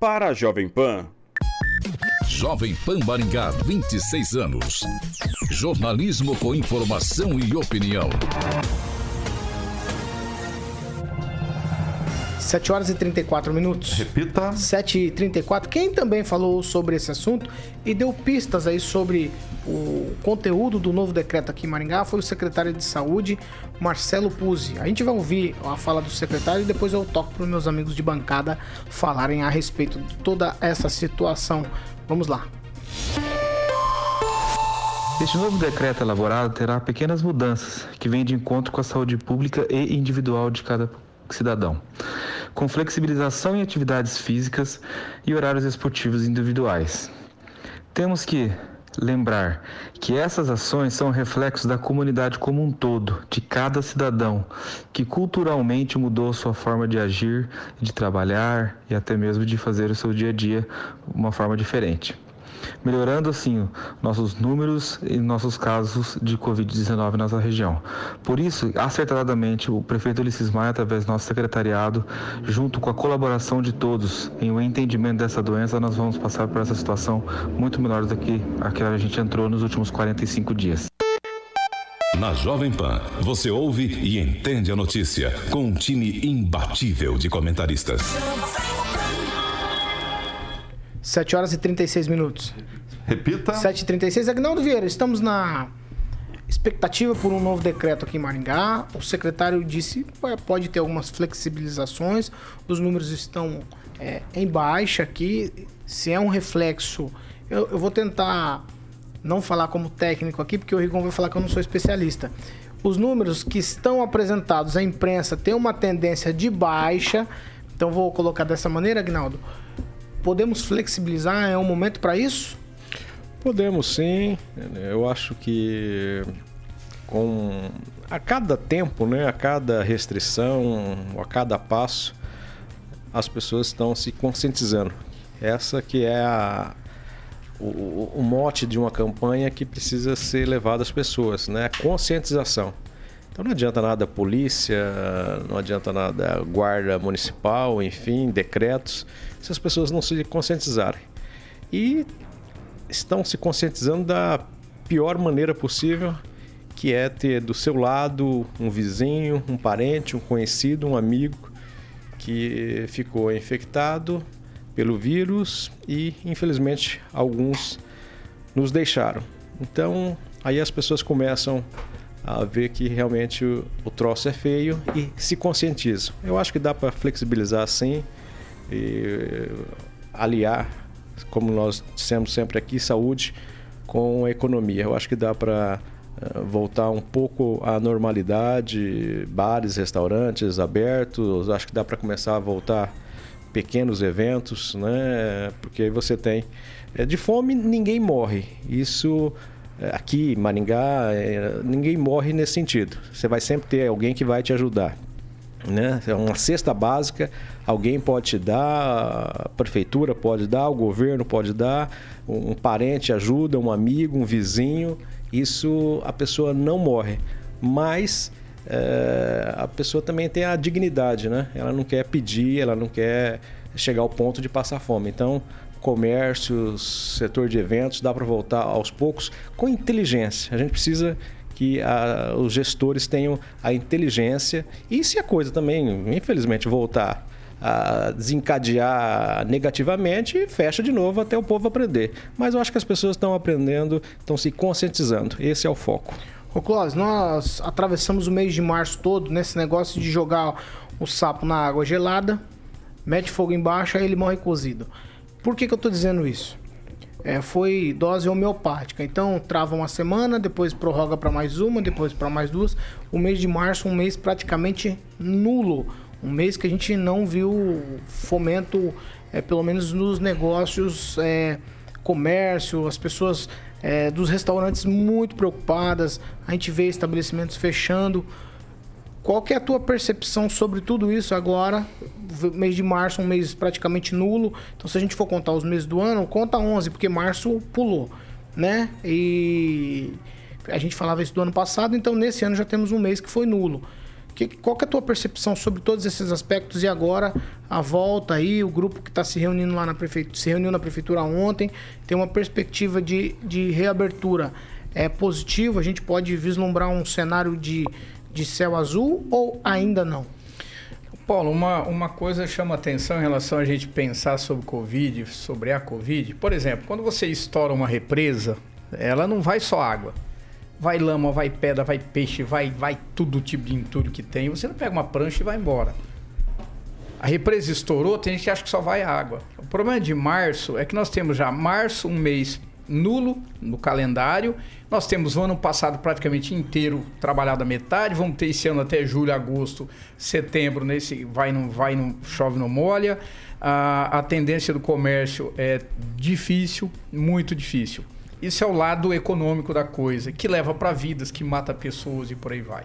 para a Jovem Pan.
Jovem Pan Maringá, 26 anos. Jornalismo com informação e opinião.
7 horas e 34 minutos.
Repita.
7 e 34. Quem também falou sobre esse assunto e deu pistas aí sobre o conteúdo do novo decreto aqui em Maringá foi o secretário de Saúde, Marcelo Puzzi. A gente vai ouvir a fala do secretário e depois eu toco para os meus amigos de bancada falarem a respeito de toda essa situação. Vamos lá.
Este novo decreto elaborado terá pequenas mudanças que vêm de encontro com a saúde pública e individual de cada cidadão, com flexibilização em atividades físicas e horários esportivos individuais. Temos que lembrar que essas ações são reflexos da comunidade como um todo, de cada cidadão, que culturalmente mudou sua forma de agir, de trabalhar e até mesmo de fazer o seu dia a dia uma forma diferente melhorando assim nossos números e nossos casos de Covid-19 na nossa região. Por isso, acertadamente, o prefeito Ulisses Maia, através do nosso secretariado, junto com a colaboração de todos em um entendimento dessa doença, nós vamos passar por essa situação muito menor do que a que a gente entrou nos últimos 45 dias.
Na Jovem Pan, você ouve e entende a notícia com um time imbatível de comentaristas.
7 horas e 36 minutos.
Repita.
7 e 36 Agnaldo Vieira, estamos na expectativa por um novo decreto aqui em Maringá. O secretário disse que pode ter algumas flexibilizações. Os números estão é, em baixa aqui. Se é um reflexo, eu, eu, vou tentar não falar como técnico aqui, porque o Rigon vai falar que eu não sou especialista. Os números que estão apresentados à imprensa têm uma tendência de baixa. Então vou colocar dessa maneira, Agnaldo podemos flexibilizar? É um momento para isso?
Podemos sim. Eu acho que com a cada tempo, né, a cada restrição, a cada passo, as pessoas estão se conscientizando. Essa que é a, o, o, mote de uma campanha que precisa ser levada às pessoas, né? A conscientização. Então não adianta nada polícia, não adianta nada guarda municipal, enfim, decretos se as pessoas não se conscientizarem. E estão se conscientizando da pior maneira possível, que é ter do seu lado um vizinho, um parente, um conhecido, um amigo que ficou infectado pelo vírus e infelizmente alguns nos deixaram. Então, aí as pessoas começam ver que realmente o, o troço é feio e se conscientizam. Eu acho que dá para flexibilizar sim e aliar, como nós dissemos sempre aqui, saúde com a economia. Eu acho que dá para eh, voltar um pouco à normalidade, bares, restaurantes abertos, acho que dá para começar a voltar pequenos eventos, né? Porque aí você tem eh, de fome ninguém morre. Isso eh, aqui em Maringá ninguém morre nesse sentido. Você vai sempre ter alguém que vai te ajudar né? É uma cesta básica, alguém pode te dar, a prefeitura pode dar, o governo pode dar, um parente ajuda, um amigo, um vizinho. Isso a pessoa não morre, mas é, a pessoa também tem a dignidade, né? Ela não quer pedir, ela não quer chegar ao ponto de passar fome. Então, comércio, setor de eventos, dá para voltar aos poucos com inteligência. A gente precisa que a, os gestores tenham a inteligência e se a coisa também, infelizmente, voltar a desencadear negativamente, fecha de novo até o povo aprender. Mas eu acho que as pessoas estão aprendendo, estão se conscientizando. Esse é o foco.
Ô Clóvis, nós atravessamos o mês de março todo nesse negócio de jogar o sapo na água gelada, mete fogo embaixo, aí ele morre cozido. Por que, que eu estou dizendo isso? é, foi dose homeopática. Então trava uma semana, depois prorroga para mais uma, depois para mais duas. O mês de março, um mês praticamente nulo. Um mês que a gente não viu fomento, é, pelo menos nos negócios, é, comércio, as pessoas é, dos restaurantes muito preocupadas. A gente vê estabelecimentos fechando. Qual que é a tua percepção sobre tudo isso agora? Mês de março, um mês praticamente nulo. Então, se a gente for contar os meses do ano, conta 11, porque março pulou, né? E a gente falava isso do ano passado, então nesse ano já temos um mês que foi nulo. Que, qual que é a tua percepção sobre todos esses aspectos e agora a volta aí, o grupo que está se reunindo lá na prefeitura, se reuniu na prefeitura ontem, tem uma perspectiva de, de reabertura. É? A gente pode vislumbrar um cenário de, de céu azul ou ainda não?
Paulo, uma, uma coisa chama atenção em relação a gente pensar sobre Covid, sobre a Covid. Por exemplo, quando você estoura uma represa, ela não vai só água vai lama, vai pedra, vai peixe, vai, vai tudo tipo de entulho que tem. Você não pega uma prancha e vai embora. A represa estourou, tem gente que acha que só vai água. O problema de março é que nós temos já março, um mês nulo no calendário. Nós temos o ano passado praticamente inteiro trabalhado a metade. Vamos ter esse ano até julho, agosto, setembro, nesse vai não vai não chove não molha. A, a tendência do comércio é difícil, muito difícil. Isso é o lado econômico da coisa, que leva para vidas, que mata pessoas e por aí vai.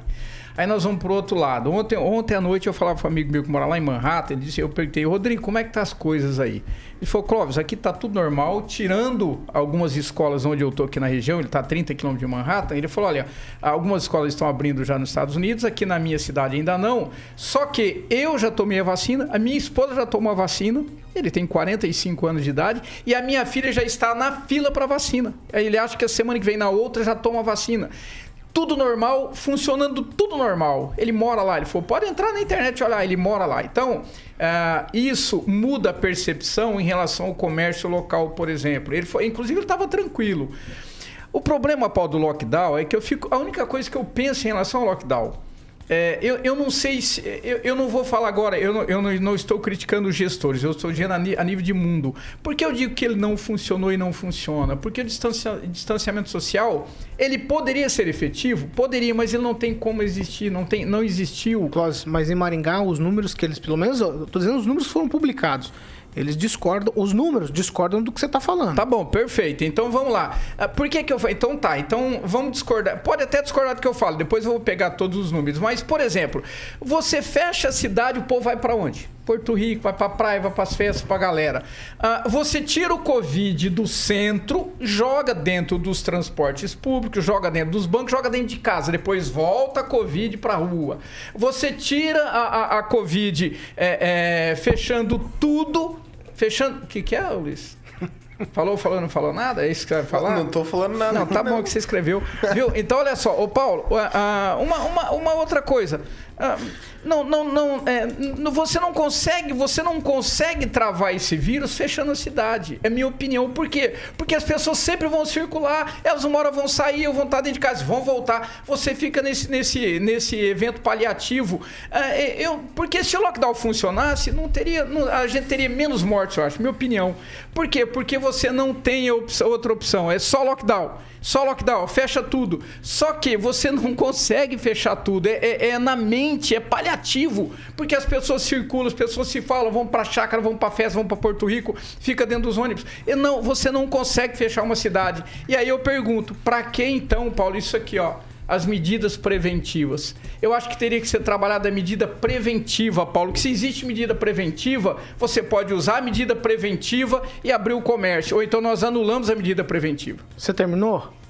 Aí nós vamos para o outro lado. Ontem, ontem à noite eu falava com um amigo meu que mora lá em Manhattan, ele disse, eu perguntei, Rodrigo, como é que tá as coisas aí? Ele falou, Clóvis, aqui tá tudo normal, tirando algumas escolas onde eu tô aqui na região, ele tá a 30 quilômetros de Manhattan, ele falou, olha, algumas escolas estão abrindo já nos Estados Unidos, aqui na minha cidade ainda não, só que eu já tomei a vacina, a minha esposa já tomou a vacina, ele tem 45 anos de idade e a minha filha já está na fila para vacina. Aí ele acha que a semana que vem na outra já toma a vacina tudo normal, funcionando tudo normal. Ele mora lá, ele falou, pode entrar na internet e olhar, ele mora lá. Então, uh, isso muda a percepção em relação ao comércio local, por exemplo. Ele foi, inclusive, ele estava tranquilo. O problema, Paulo, do lockdown é que eu fico. A única coisa que eu penso em relação ao lockdown é, eu, eu não sei se. Eu, eu não vou falar agora, eu, não, eu não, estou criticando os gestores, eu estou dizendo a, a, nível de mundo. Por que eu digo que ele não funcionou e não funciona? Porque o distancia, distanciamento social, ele poderia ser efetivo? Poderia, mas ele não tem como existir, não, tem, não existiu.
Mas em Maringá, os números que eles, pelo menos, estou dizendo os números foram publicados. Eles discordam, os números discordam do que você está falando.
Tá bom, perfeito. Então vamos lá. Ah, por que que eu? Então tá, então vamos discordar. Pode até discordar do que eu falo, depois eu vou pegar todos os números. Mas, por exemplo, você fecha a cidade, o povo vai para onde? Porto Rico, vai pra praia, vai pras festas, pra galera. Ah, você tira o Covid do centro, joga dentro dos transportes públicos, joga dentro dos bancos, joga dentro de casa, depois volta a Covid pra rua. Você tira a, a, a Covid é, é, fechando tudo, fechando. O que, que é, Luiz? Falou, falou, não falou nada? É isso que você vai falar?
Não tô falando nada.
Não, tá bom que você escreveu. Viu? Então, olha só, ô Paulo, uma, uma, uma outra coisa. Ah, não, não, não, é, você não consegue, você não consegue travar esse vírus fechando a cidade. É minha opinião. Por quê? Porque as pessoas sempre vão circular, elas uma hora vão sair, vão estar dentro de casa, vão voltar. Você fica nesse, nesse, nesse evento paliativo. É, eu, porque se o lockdown funcionasse, não teria, não, a gente teria menos mortes, eu acho, minha opinião. Por quê? Porque você não tem outra opção, é só lockdown. Só lockdown, fecha tudo. Só que você não consegue fechar tudo. É, é, é, na mente, é paliativo. Porque as pessoas circulam, as pessoas se falam, vão pra chácara, vão pra festa, vão pra Porto Rico, fica dentro dos ônibus. E não, você não consegue fechar uma cidade. E aí eu pergunto, pra que então, Paulo, isso aqui, ó? As medidas preventivas. Eu acho que teria que ser trabalhada a medida preventiva, Paulo. Que se existe medida preventiva, você pode usar a medida preventiva e abrir o comércio. Ou então nós anulamos a medida preventiva.
Você terminou?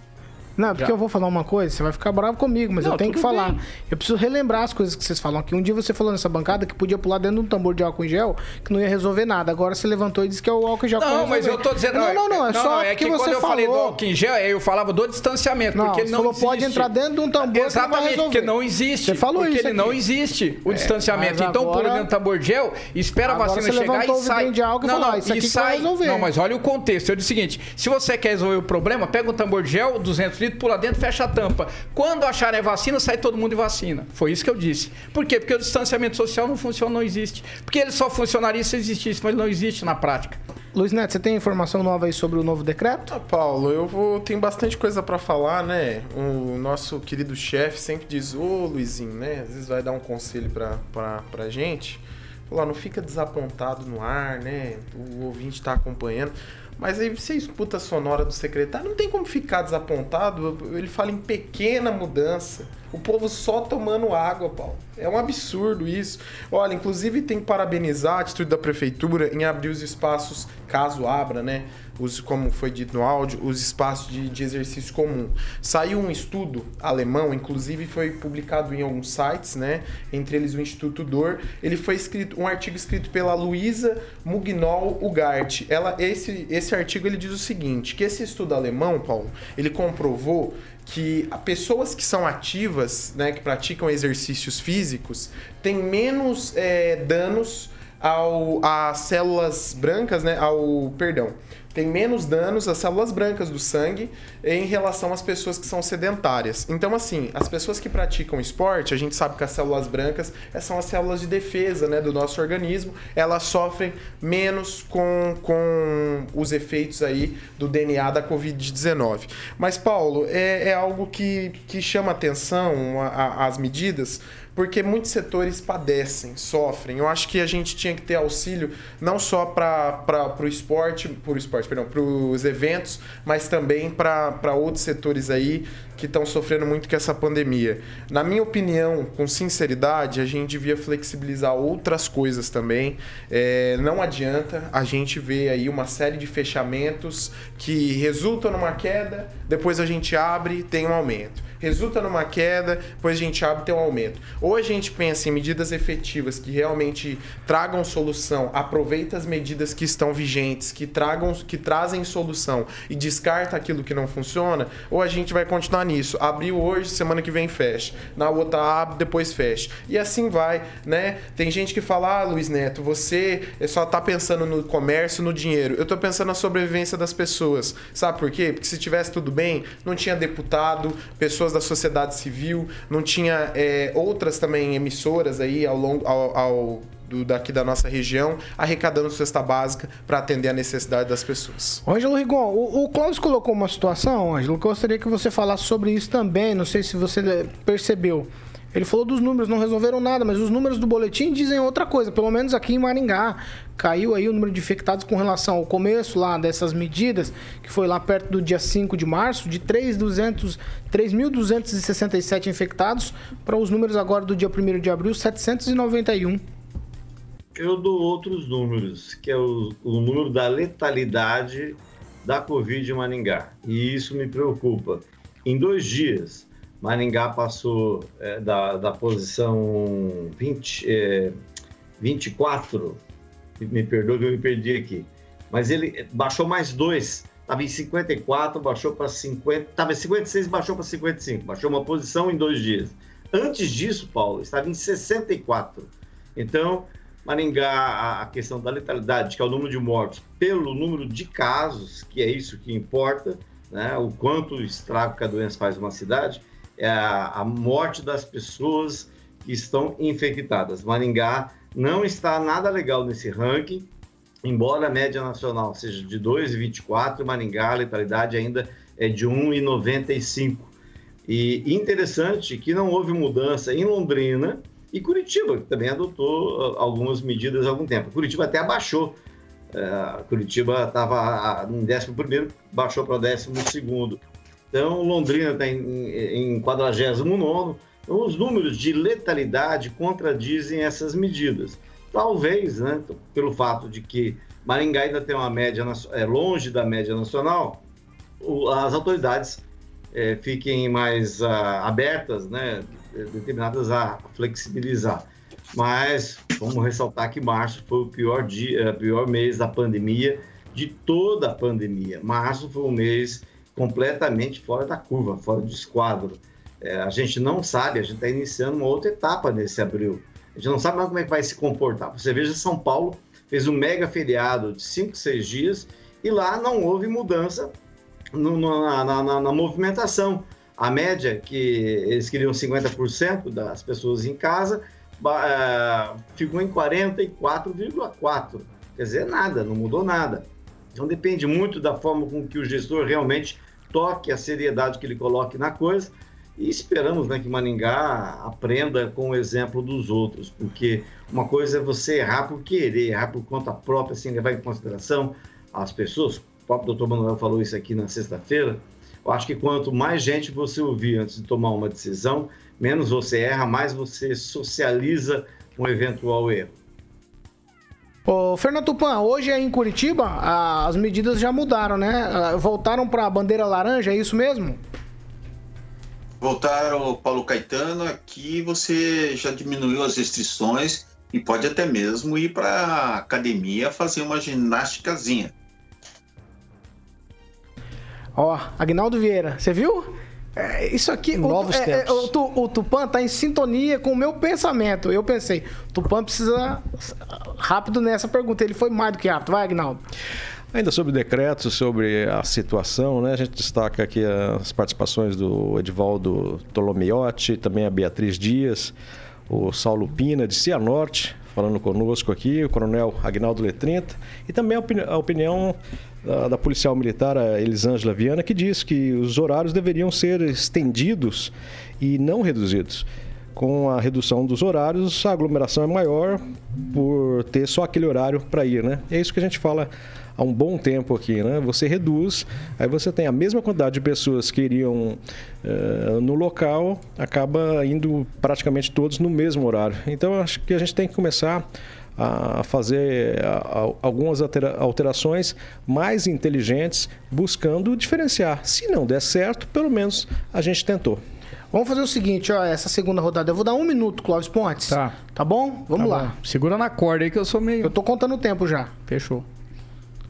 Não, porque Já. eu vou falar uma coisa, você vai ficar bravo comigo, mas não, eu tenho que falar. Bem. Eu preciso relembrar as coisas que vocês falam aqui. Um dia você falou nessa bancada que podia pular dentro de um tambor de álcool em gel, que não ia resolver nada. Agora você levantou e disse que é o álcool em gel
Não, mas eu tô dizendo.
Não, não, não. É não, só é que quando
eu
falou...
falei do álcool em gel, eu falava do distanciamento. Não, porque não falou, existe.
pode entrar dentro de um tambor
Exatamente,
não
porque não existe.
Você falou
porque
isso.
Porque não existe o é, distanciamento. Então pula dentro do tambor de gel, espera a vacina chegar e sai.
De álcool
não,
não, isso aqui resolver.
Não, mas olha o contexto. Eu disse o seguinte: se você quer resolver o problema, pega um tambor de gel, 200 litros, pula dentro, fecha a tampa. Quando acharem a vacina, sai todo mundo e vacina. Foi isso que eu disse. Por quê? Porque o distanciamento social não funciona, não existe. Porque ele só funcionaria se existisse, mas ele não existe na prática.
Luiz Neto, você tem informação nova aí sobre o novo decreto?
Ah, Paulo, eu vou tenho bastante coisa para falar, né? O nosso querido chefe sempre diz, ô Luizinho, né? Às vezes vai dar um conselho pra, pra, pra gente. Falou, não fica desapontado no ar, né? O ouvinte tá acompanhando. Mas aí você escuta a sonora do secretário, não tem como ficar desapontado. Ele fala em pequena mudança. O povo só tomando água, Paulo. É um absurdo isso. Olha, inclusive tem que parabenizar a atitude da prefeitura em abrir os espaços, caso abra, né? Os, como foi dito no áudio, os espaços de, de exercício comum. Saiu um estudo alemão, inclusive foi publicado em alguns sites, né? Entre eles o Instituto Dor. Ele foi escrito, um artigo escrito pela Luísa Mugnol Ugart. Ela, esse, esse artigo ele diz o seguinte: que esse estudo alemão, Paulo, ele comprovou que pessoas que são ativas, né, que praticam exercícios físicos, têm menos é, danos ao, às células brancas, né, ao, perdão, tem menos danos às células brancas do sangue em relação às pessoas que são sedentárias. Então, assim, as pessoas que praticam esporte, a gente sabe que as células brancas são as células de defesa né, do nosso organismo, elas sofrem menos com, com os efeitos aí do DNA da Covid-19. Mas, Paulo, é, é algo que, que chama atenção a, a, as medidas, porque muitos setores padecem, sofrem. Eu acho que a gente tinha que ter auxílio não só para o esporte, por esporte, perdão, para os eventos, mas também para outros setores aí que estão sofrendo muito com essa pandemia. Na minha opinião, com sinceridade, a gente devia flexibilizar outras coisas também. É, não adianta a gente ver aí uma série de fechamentos que resultam numa queda, depois a gente abre tem um aumento resulta numa queda, depois a gente abre e tem um aumento. Ou a gente pensa em medidas efetivas que realmente tragam solução, aproveita as medidas que estão vigentes, que tragam, que trazem solução e descarta aquilo que não funciona, ou a gente vai continuar nisso. Abriu hoje, semana que vem fecha. Na outra abre, depois fecha. E assim vai, né? Tem gente que fala, ah, Luiz Neto, você só tá pensando no comércio, no dinheiro. Eu tô pensando na sobrevivência das pessoas. Sabe por quê? Porque se tivesse tudo bem, não tinha deputado, pessoas pessoas da sociedade civil, não tinha é, outras também emissoras aí ao longo ao, ao do, daqui da nossa região, arrecadando cesta básica para atender a necessidade das pessoas.
Ângelo Rigon, o, o Cláudio colocou uma situação, Ângelo, gostaria que você falasse sobre isso também, não sei se você percebeu. Ele falou dos números, não resolveram nada, mas os números do boletim dizem outra coisa. Pelo menos aqui em Maringá, caiu aí o número de infectados com relação ao começo lá dessas medidas, que foi lá perto do dia 5 de março, de 3.267 infectados, para os números agora do dia 1 de abril, 791.
Eu dou outros números, que é o, o número da letalidade da Covid em Maringá. E isso me preocupa. Em dois dias, Maringá passou é, da, da posição 20, é, 24, me perdoe que eu me perdi aqui, mas ele baixou mais dois, estava em 54, baixou para 50, estava em 56, baixou para 55, baixou uma posição em dois dias. Antes disso, Paulo, estava em 64. Então, Maringá, a questão da letalidade, que é o número de mortos, pelo número de casos, que é isso que importa, né? o quanto o estrago que a doença faz numa cidade, a morte das pessoas que estão infectadas. Maringá não está nada legal nesse ranking, embora a média nacional seja de 2,24, Maringá a letalidade ainda é de 1,95. E interessante que não houve mudança em Londrina e Curitiba, que também adotou ah, algumas medidas há algum tempo. Curitiba até abaixou. Uh, Curitiba estava em 11, baixou para 12. Então, Londrina está em, em 49. Então, os números de letalidade contradizem essas medidas. Talvez, né, pelo fato de que Maringá ainda tem uma média, é longe da média nacional, as autoridades é, fiquem mais ah, abertas, né, determinadas a flexibilizar. Mas vamos ressaltar que março foi o pior, dia, é, pior mês da pandemia, de toda a pandemia. Março foi um mês completamente fora da curva, fora do esquadro. É, a gente não sabe, a gente está iniciando uma outra etapa nesse abril. A gente não sabe mais como é que vai se comportar. Você veja, São Paulo fez um mega feriado de 5, 6 dias e lá não houve mudança no, na, na, na, na movimentação. A média, que eles queriam 50% das pessoas em casa, uh, ficou em 44,4%. Quer dizer, nada, não mudou nada. Então depende muito da forma com que o gestor realmente toque a seriedade que ele coloque na coisa. E esperamos né, que Maningá aprenda com o exemplo dos outros, porque uma coisa é você errar por querer, errar por conta própria, sem levar em consideração as pessoas, o próprio doutor Manuel falou isso aqui na sexta-feira, eu acho que quanto mais gente você ouvir antes de tomar uma decisão, menos você erra, mais você socializa um eventual erro.
Ô, Fernando Tupan, hoje aí em Curitiba, as medidas já mudaram, né? Voltaram para a bandeira laranja, é isso mesmo?
Voltaram, Paulo Caetano, aqui você já diminuiu as restrições e pode até mesmo ir para a academia fazer uma ginásticazinha.
Ó, Agnaldo Vieira, você viu? É, isso aqui.
Novos
o,
tempos.
É, o, o Tupan tá em sintonia com o meu pensamento. Eu pensei, o Tupan precisa rápido nessa pergunta. Ele foi mais do que rápido. Vai, Agnaldo.
Ainda sobre decretos, sobre a situação, né? A gente destaca aqui as participações do Edivaldo Tolomiotti, também a Beatriz Dias, o Saulo Pina, de Cianorte, falando conosco aqui, o Coronel Agnaldo Letrinta, e também a, opini a opinião da, da, policial militar, Elisângela Viana, que diz que os horários deveriam ser estendidos e não reduzidos. Com a redução dos horários, a aglomeração é maior por ter só aquele horário para ir, né? É isso que a gente fala há um bom tempo aqui, né? Você reduz, aí você tem a mesma quantidade de pessoas que iriam uh, no local, acaba indo praticamente todos no mesmo horário. Então, acho que a gente tem que começar a fazer algumas alterações mais inteligentes, buscando diferenciar. Se não der certo, pelo menos a gente tentou.
Vamos fazer o seguinte, ó, essa segunda rodada, eu vou dar um minuto, Clóvis Pontes.
Tá.
Tá bom? Vamos
tá
lá.
Bom. Segura na corda aí que eu sou meio...
Eu tô contando o tempo já.
Fechou.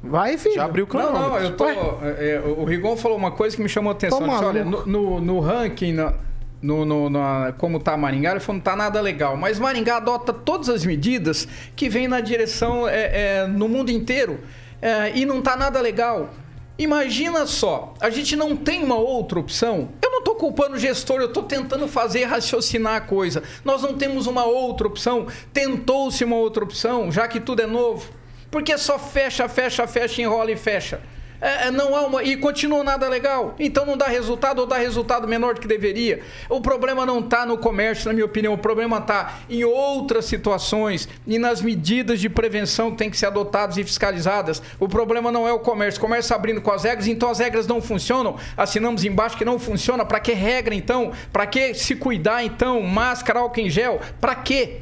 Vai, filho.
Já abriu o cronômetro. Não, não, eu tô... É, o Rigon falou uma coisa que me chamou a atenção. Disse, olha, no, no, no ranking... Na no, no, no, como está Maringá, ele falou não está nada legal. Mas Maringá adota todas as medidas que vêm na direção é, é, no mundo inteiro é, e não está nada legal. Imagina só, a gente não tem uma outra opção. Eu não estou culpando o gestor, eu estou tentando fazer raciocinar a coisa. Nós não temos uma outra opção. Tentou-se uma outra opção, já que tudo é novo. Porque só fecha, fecha, fecha, enrola e fecha é, é, não há uma. E continua nada legal. Então não dá resultado ou dá resultado menor do que deveria. O problema não está no comércio, na minha opinião. O problema está em outras situações e nas medidas de prevenção que têm que ser adotadas e fiscalizadas. O problema não é o comércio. O comércio abrindo com as regras, então as regras não funcionam. Assinamos embaixo que não funciona. Para que regra então? Para que se cuidar então? Máscara, álcool em gel? Para quê?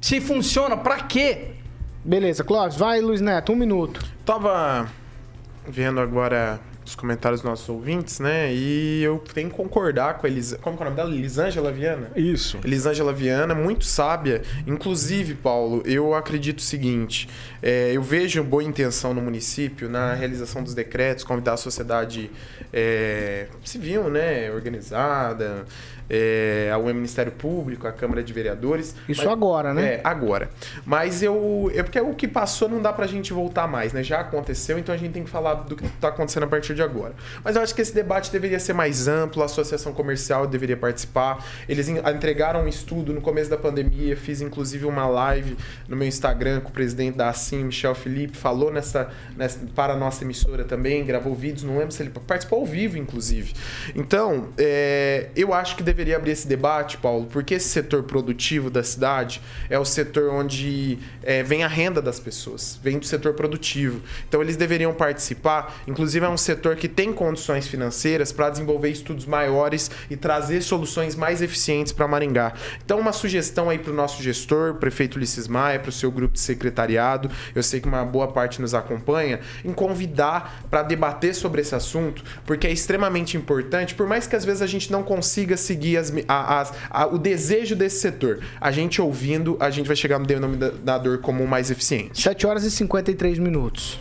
Se funciona, para quê?
Beleza, Clóvis, vai, Luiz Neto, um minuto.
Tava vendo agora os comentários dos nossos ouvintes, né? E eu tenho que concordar com a Elis... Como é o nome dela? Elisângela Viana?
Isso.
Elisângela Viana, muito sábia. Inclusive, Paulo, eu acredito o seguinte: é, eu vejo boa intenção no município na realização dos decretos, convidar a sociedade é, civil, né? Organizada é, ao Ministério Público, à Câmara de Vereadores.
Isso
mas,
agora, né?
É, agora. Mas eu. É porque o que passou não dá pra gente voltar mais, né? Já aconteceu, então a gente tem que falar do que tá acontecendo a partir de agora. Mas eu acho que esse debate deveria ser mais amplo, a associação comercial deveria participar. Eles entregaram um estudo no começo da pandemia, fiz inclusive uma live no meu Instagram com o presidente da Assim, Michel Felipe, falou nessa, nessa para a nossa emissora também, gravou vídeos, não lembro se ele participou ao vivo, inclusive. Então, é, eu acho que deveria deveria abrir esse debate, Paulo, porque esse setor produtivo da cidade é o setor onde é, vem a renda das pessoas, vem do setor produtivo. Então eles deveriam participar. Inclusive é um setor que tem condições financeiras para desenvolver estudos maiores e trazer soluções mais eficientes para Maringá. Então uma sugestão aí para o nosso gestor, prefeito Ulisses Maia, para o seu grupo de secretariado, eu sei que uma boa parte nos acompanha, em convidar para debater sobre esse assunto, porque é extremamente importante, por mais que às vezes a gente não consiga seguir seguir as, a, a, o desejo desse setor. A gente ouvindo, a gente vai chegar no denominador comum mais eficiente.
7 horas e 53 minutos.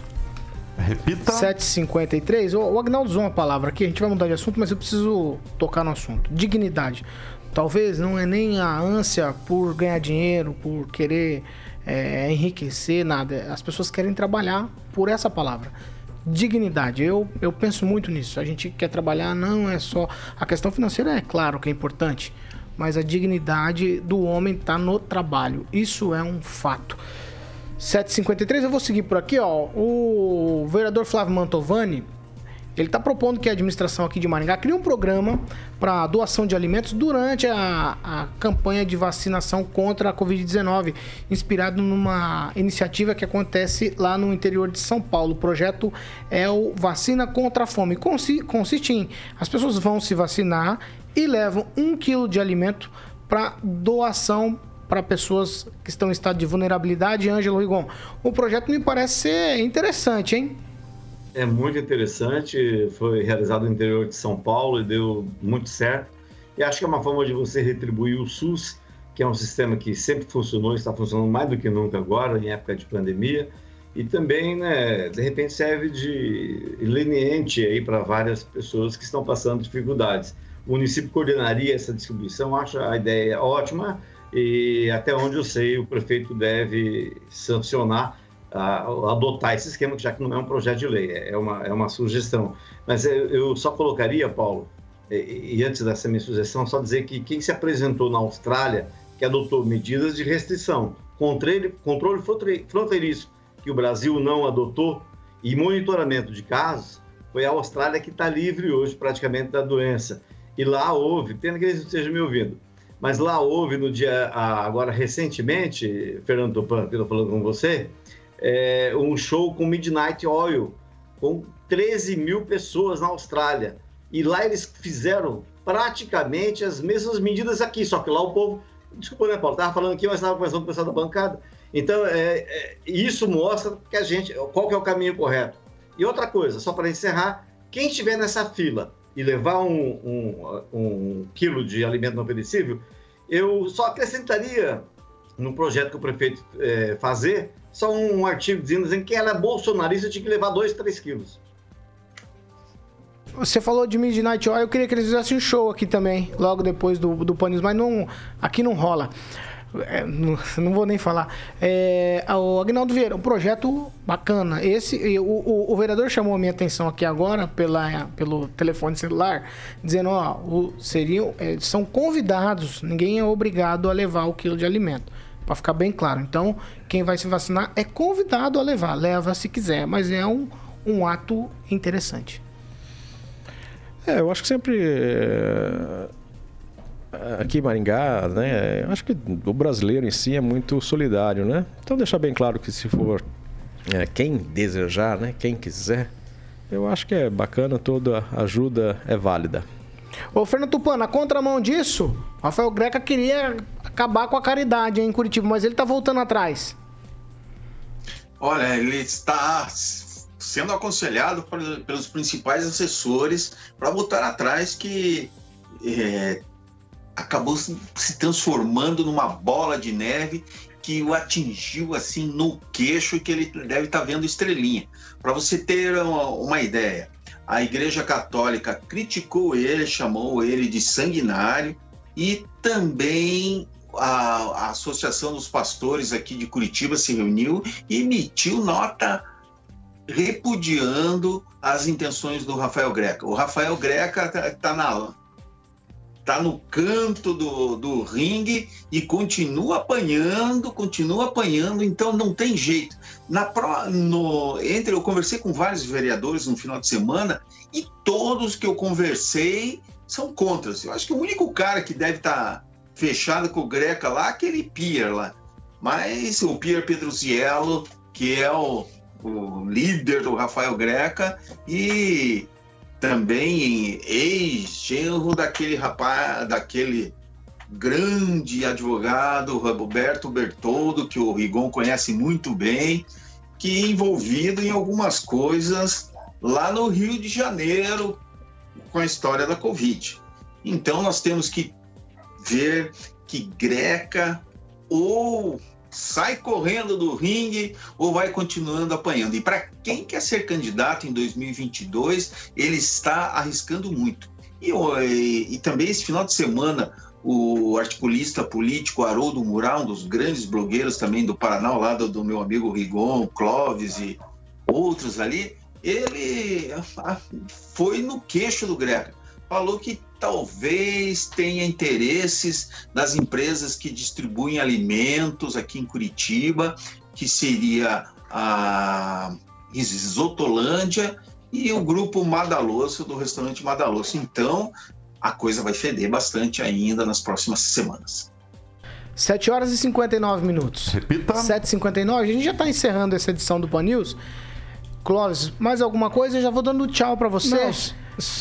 Repita.
7h53. O, o Agnaldo usou uma palavra aqui, a gente vai mudar de assunto, mas eu preciso tocar no assunto. Dignidade. Talvez não é nem a ânsia por ganhar dinheiro, por querer é, enriquecer, nada. As pessoas querem trabalhar por essa palavra dignidade. Eu, eu penso muito nisso. A gente quer trabalhar, não é só. A questão financeira é claro que é importante, mas a dignidade do homem está no trabalho. Isso é um fato. 753, eu vou seguir por aqui, ó. O vereador Flávio Mantovani, ele está propondo que a administração aqui de Maringá crie um programa para doação de alimentos durante a, a campanha de vacinação contra a Covid-19, inspirado numa iniciativa que acontece lá no interior de São Paulo. O projeto é o Vacina contra a Fome. Consi consiste em as pessoas vão se vacinar e levam um quilo de alimento para doação para pessoas que estão em estado de vulnerabilidade. Ângelo Rigon, o projeto me parece ser interessante, hein?
É muito interessante, foi realizado no interior de São Paulo e deu muito certo. E acho que é uma forma de você retribuir o SUS, que é um sistema que sempre funcionou, está funcionando mais do que nunca agora, em época de pandemia. E também, né, de repente, serve de leniente aí para várias pessoas que estão passando dificuldades. O município coordenaria essa distribuição, acho a ideia ótima e até onde eu sei, o prefeito deve sancionar uh, adotar esse esquema, já que não é um projeto de lei, é uma, é uma sugestão. Mas eu, só colocaria, Paulo, e, e, antes dessa minha sugestão, só dizer que quem se apresentou na Austrália, que adotou medidas de restrição, controle, controle fronteiriço, que o Brasil não adotou, e monitoramento de casos, foi a Austrália que está livre hoje praticamente da doença. E lá houve, tendo que eles estejam me ouvindo, mas lá houve no dia, agora recentemente, Fernando Tupan, que eu estou falando com você, é, um show com Midnight Oil, com 13 mil pessoas na Austrália. E lá eles fizeram praticamente as mesmas medidas aqui, só que lá o povo. Desculpa, né, Paulo? Estava falando aqui, mas estava conversando com o pessoal da bancada. Então, é, é, isso mostra que a gente. qual que é o caminho correto. E outra coisa, só para encerrar, quem estiver nessa fila e levar um, um, um quilo de alimento não perecível, eu só acrescentaria no projeto que o prefeito é, fazer só um artigo dizendo, que ela é bolsonarista tinha que levar 2, 3 quilos.
Você falou de Midnight Oil, eu queria que eles fizessem um show aqui também, logo depois do, do Panis, mas não, aqui não rola. É, não, não, vou nem falar. É, o Agnaldo Vieira, um projeto bacana. Esse, o, o, o, vereador chamou a minha atenção aqui agora pela, pelo telefone celular, dizendo, ó, o, seriam, é, são convidados, ninguém é obrigado a levar o quilo de alimento para ficar bem claro. Então, quem vai se vacinar é convidado a levar, leva se quiser, mas é um, um ato interessante.
É, eu acho que sempre é, aqui em Maringá, né, eu acho que o brasileiro em si é muito solidário, né? Então deixar bem claro que se for é, quem desejar, né, quem quiser, eu acho que é bacana, toda ajuda é válida.
Ô, Fernando Tupan, na contramão disso, Rafael Greca queria acabar com a caridade em Curitiba, mas ele está voltando atrás.
Olha, ele está sendo aconselhado pelos principais assessores para voltar atrás que é, acabou se transformando numa bola de neve que o atingiu assim no queixo que ele deve estar tá vendo estrelinha. Para você ter uma, uma ideia, a Igreja Católica criticou ele, chamou ele de sanguinário e também a, a, Associação dos Pastores aqui de Curitiba se reuniu e emitiu nota repudiando as intenções do Rafael Greca. O Rafael Greca está tá na tá no canto do, do ringue e continua apanhando, continua apanhando, então não tem jeito. Na pro, no, entre eu conversei com vários vereadores no final de semana e todos que eu conversei são contras. Eu acho que o único cara que deve estar tá fechado com o Greca lá, aquele Pierre lá. Mas o Pierre Pedruziello, que é o, o líder do Rafael Greca e também ex-genro daquele rapaz, daquele grande advogado Roberto Bertoldo, que o Rigon conhece muito bem, que é envolvido em algumas coisas lá no Rio de Janeiro com a história da Covid. Então nós temos que ver que Greca ou sai correndo do ringue ou vai continuando apanhando. E para quem quer ser candidato em 2022, ele está arriscando muito. E, e, também esse final de semana, o articulista político Haroldo Mural, um dos grandes blogueiros também do Paraná, ao lado do meu amigo Rigon, Clóvis e outros ali, ele foi no queixo do Greca. Falou que talvez tenha interesses das empresas que distribuem alimentos aqui em Curitiba, que seria a Isotolândia e o grupo Madaloso do restaurante Madaloso. Então, a coisa vai feder bastante ainda nas próximas semanas.
7 horas e 59 minutos.
Repita.
7h59. A gente já tá encerrando essa edição do Pan News. Clóvis, mais alguma coisa? Eu já vou dando tchau pra você.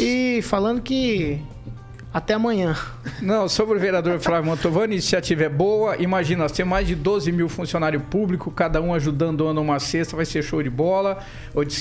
E falando que até amanhã.
Não, sobre o vereador Flávio Mantovani, iniciativa é boa. Imagina, nós temos mais de 12 mil funcionários públicos, cada um ajudando dando uma cesta, vai ser show de bola.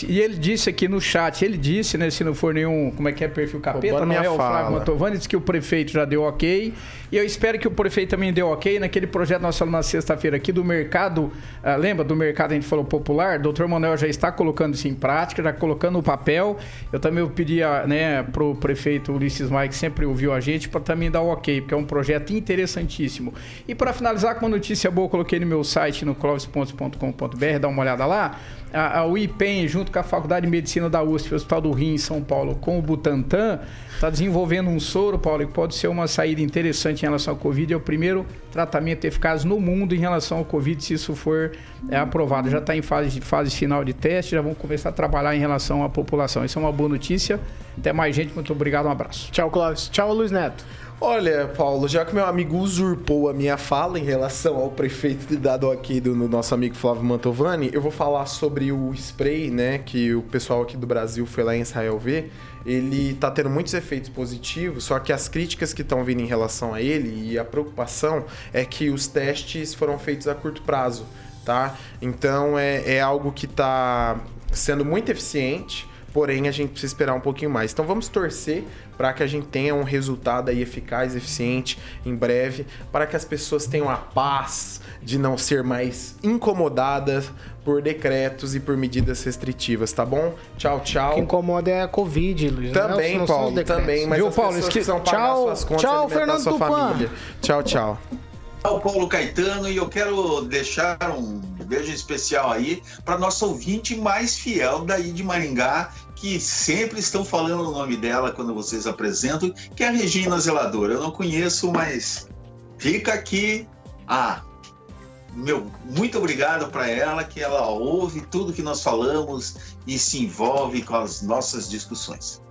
E ele disse aqui no chat, ele disse, né, se não for nenhum, como é que é, perfil capeta,
Roubando
não é o Flávio
fala.
Mantovani, disse que o prefeito já deu ok. E eu espero que o prefeito também dê ok naquele projeto nós falamos na sexta-feira aqui do mercado, ah, lembra do mercado a gente falou popular? Doutor Manuel já está colocando isso em prática, já colocando o papel. Eu também pedia, né, pro prefeito Ulisses Maia, que sempre ouviu a gente, para também dar o ok, porque é um projeto interessantíssimo. E para finalizar com uma notícia boa, coloquei no meu site, no clovispontes.com.br, dá uma olhada lá. A, a UIPEM, junto com a Faculdade de Medicina da USP, o Hospital do Rio, em São Paulo, com o Butantan, está desenvolvendo um soro, Paulo, que pode ser uma saída interessante em relação ao Covid. É o primeiro tratamento eficaz no mundo em relação ao Covid, se isso for é, aprovado. Já está em fase, fase final de teste, já vão começar a trabalhar em relação à população. Isso é uma boa notícia. Até mais, gente. Muito obrigado. Um abraço.
Tchau, Clóvis. Tchau, Luiz Neto.
Olha, Paulo, já que meu amigo usurpou a minha fala em relação ao prefeito de dado aqui do no nosso amigo Flávio Mantovani, eu vou falar sobre o spray, né, que o pessoal aqui do Brasil foi lá em Israel ver. Ele tá tendo muitos efeitos positivos, só que as críticas que estão vindo em relação a ele e a preocupação é que os testes foram feitos a curto prazo, tá? Então é, é algo que tá sendo muito eficiente, porém a gente precisa esperar um pouquinho mais. Então vamos torcer para que a gente tenha um resultado aí eficaz, eficiente em breve, para que as pessoas tenham a paz de não ser mais incomodadas por decretos e por medidas restritivas, tá bom? Tchau,
O que
tchau.
incomoda é a Covid, Luiz.
Também,
não
Paulo,
decretos.
também, mas
Viu,
as
Paulo?
pessoas precisam pagar
Tchau,
suas contas,
tchau,
alimentar
Fernando
sua
Tupan.
família. Tchau, tchau.
o Paulo Caetano e eu quero deixar um beijo especial aí para nosso ouvinte mais fiel daí de Maringá, que sempre estão falando o nome dela quando vocês apresentam, que é a Regina Zeladora. Eu não conheço, mas fica aqui a meu muito obrigado para ela que ela ouve tudo que nós falamos e se envolve com as nossas discussões.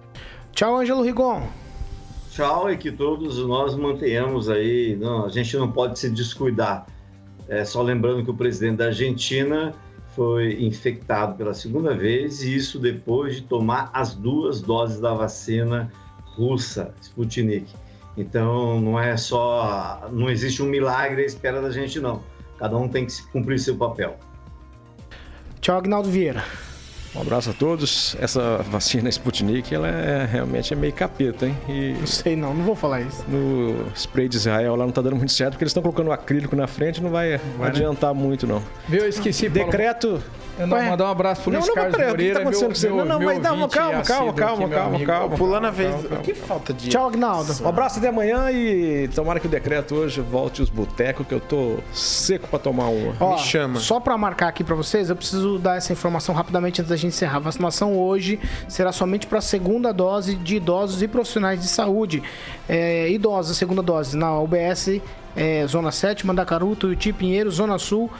Tchau, Ângelo Rigon.
Tchau e que todos nós mantenhamos aí. Não, a gente não pode se descuidar. É, só lembrando que o presidente da Argentina foi infectado pela segunda vez e isso depois de tomar as duas doses da vacina russa, Sputnik. Então não é só, não existe um milagre à espera da gente não. Cada um tem que cumprir seu papel.
Tchau, Agnaldo Vieira.
Um abraço a todos. Essa vacina Sputnik, ela é realmente é meio capeta, hein? E
Não sei não, não vou falar isso.
no spray de Israel lá não tá dando muito certo, porque eles estão colocando o acrílico na frente, não vai, adiantar muito, não.
Viu? Eu esqueci, Paulo.
Decreto.
Eu não
Ué.
mandar um abraço pro
Não,
Luiz
não, mas
Carlos
que tá acontecendo com você?
meu,
Não, não, mas não, calma, calma, calma, calma, calma.
Pulando a vez.
calma, calma.
Que falta de.
Tchau, Agnaldo.
Um abraço até amanhã e tomara que o decreto hoje volte os botecos, que eu tô seco pra tomar uma.
Ó,
Me chama.
Só pra marcar aqui pra vocês, eu preciso dar essa informação rapidamente antes da gente encerrar. A vacinação hoje será somente para a segunda dose de idosos e profissionais de saúde. É, idosos, segunda dose na UBS, é, Zona 7, Mandacaru, Tuiuti, Pinheiro, Zona Sul,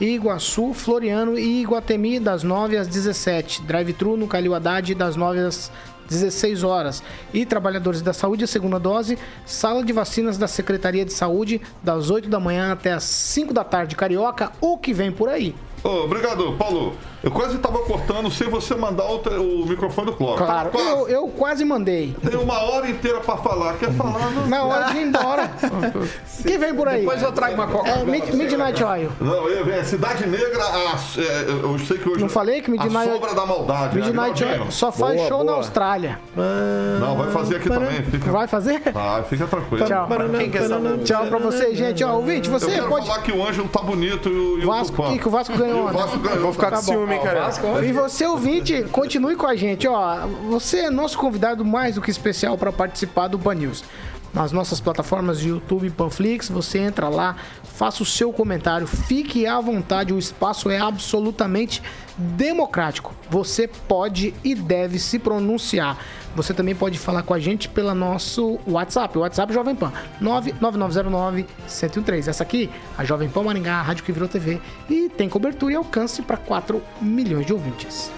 Iguaçu, Floriano e Iguatemi, das 9 às 17. Drive-thru no Calil Haddad, das 9 às 16 horas. E trabalhadores da saúde, segunda dose, sala de vacinas da Secretaria de Saúde, das 8 da manhã até as 5 da tarde, Carioca, o que vem por aí.
Ô, obrigado, Paulo. Eu quase tava cortando sem você mandar o, o microfone do Clóvis.
Claro,
Quase.
eu, eu quase mandei.
Tem uma hora inteira pra falar. Quer falar? Não,
Na hora de ir embora. Quem vem por aí?
Depois eu trago uma
É,
Coca-Cola.
Mid- Midnight Oil.
não eu venho. Cidade Negra, a- é, eu sei que hoje...
Não falei que Midnight
A sombra da maldade. né,
Midnight? Oil só faz
Boa,
show na
boa.
Austrália.
Não, vai fazer aqui também. Fica,
Vai fazer?
vai, fica tranquilo.
Tchau.
Quem quer saber?
Tchau pra vocês, gente. Ó, ouvinte,
Eu
você
quero
pode.
falar que o Ângelo tá bonito e o, e o
Vasco,
Tupã.
que, que o Vasco ganhou
E o. Vasco ganhou.
Vou ficar com
Tá bom.
ciúme, hein, cara.
E você, ouvinte, continue com a gente. Ó, você é nosso convidado mais do que especial para participar do Pan News. Nas nossas plataformas de YouTube e Panflix, você entra lá, faça o seu comentário, fique à vontade, o espaço é absolutamente democrático. Você pode e deve se pronunciar. Você também pode falar com a gente pelo nosso WhatsApp, o WhatsApp Jovem Pan, 99909-1013. Essa aqui, a Jovem Pan Maringá, a rádio que virou TV, e tem cobertura e alcance para 4 milhões de ouvintes.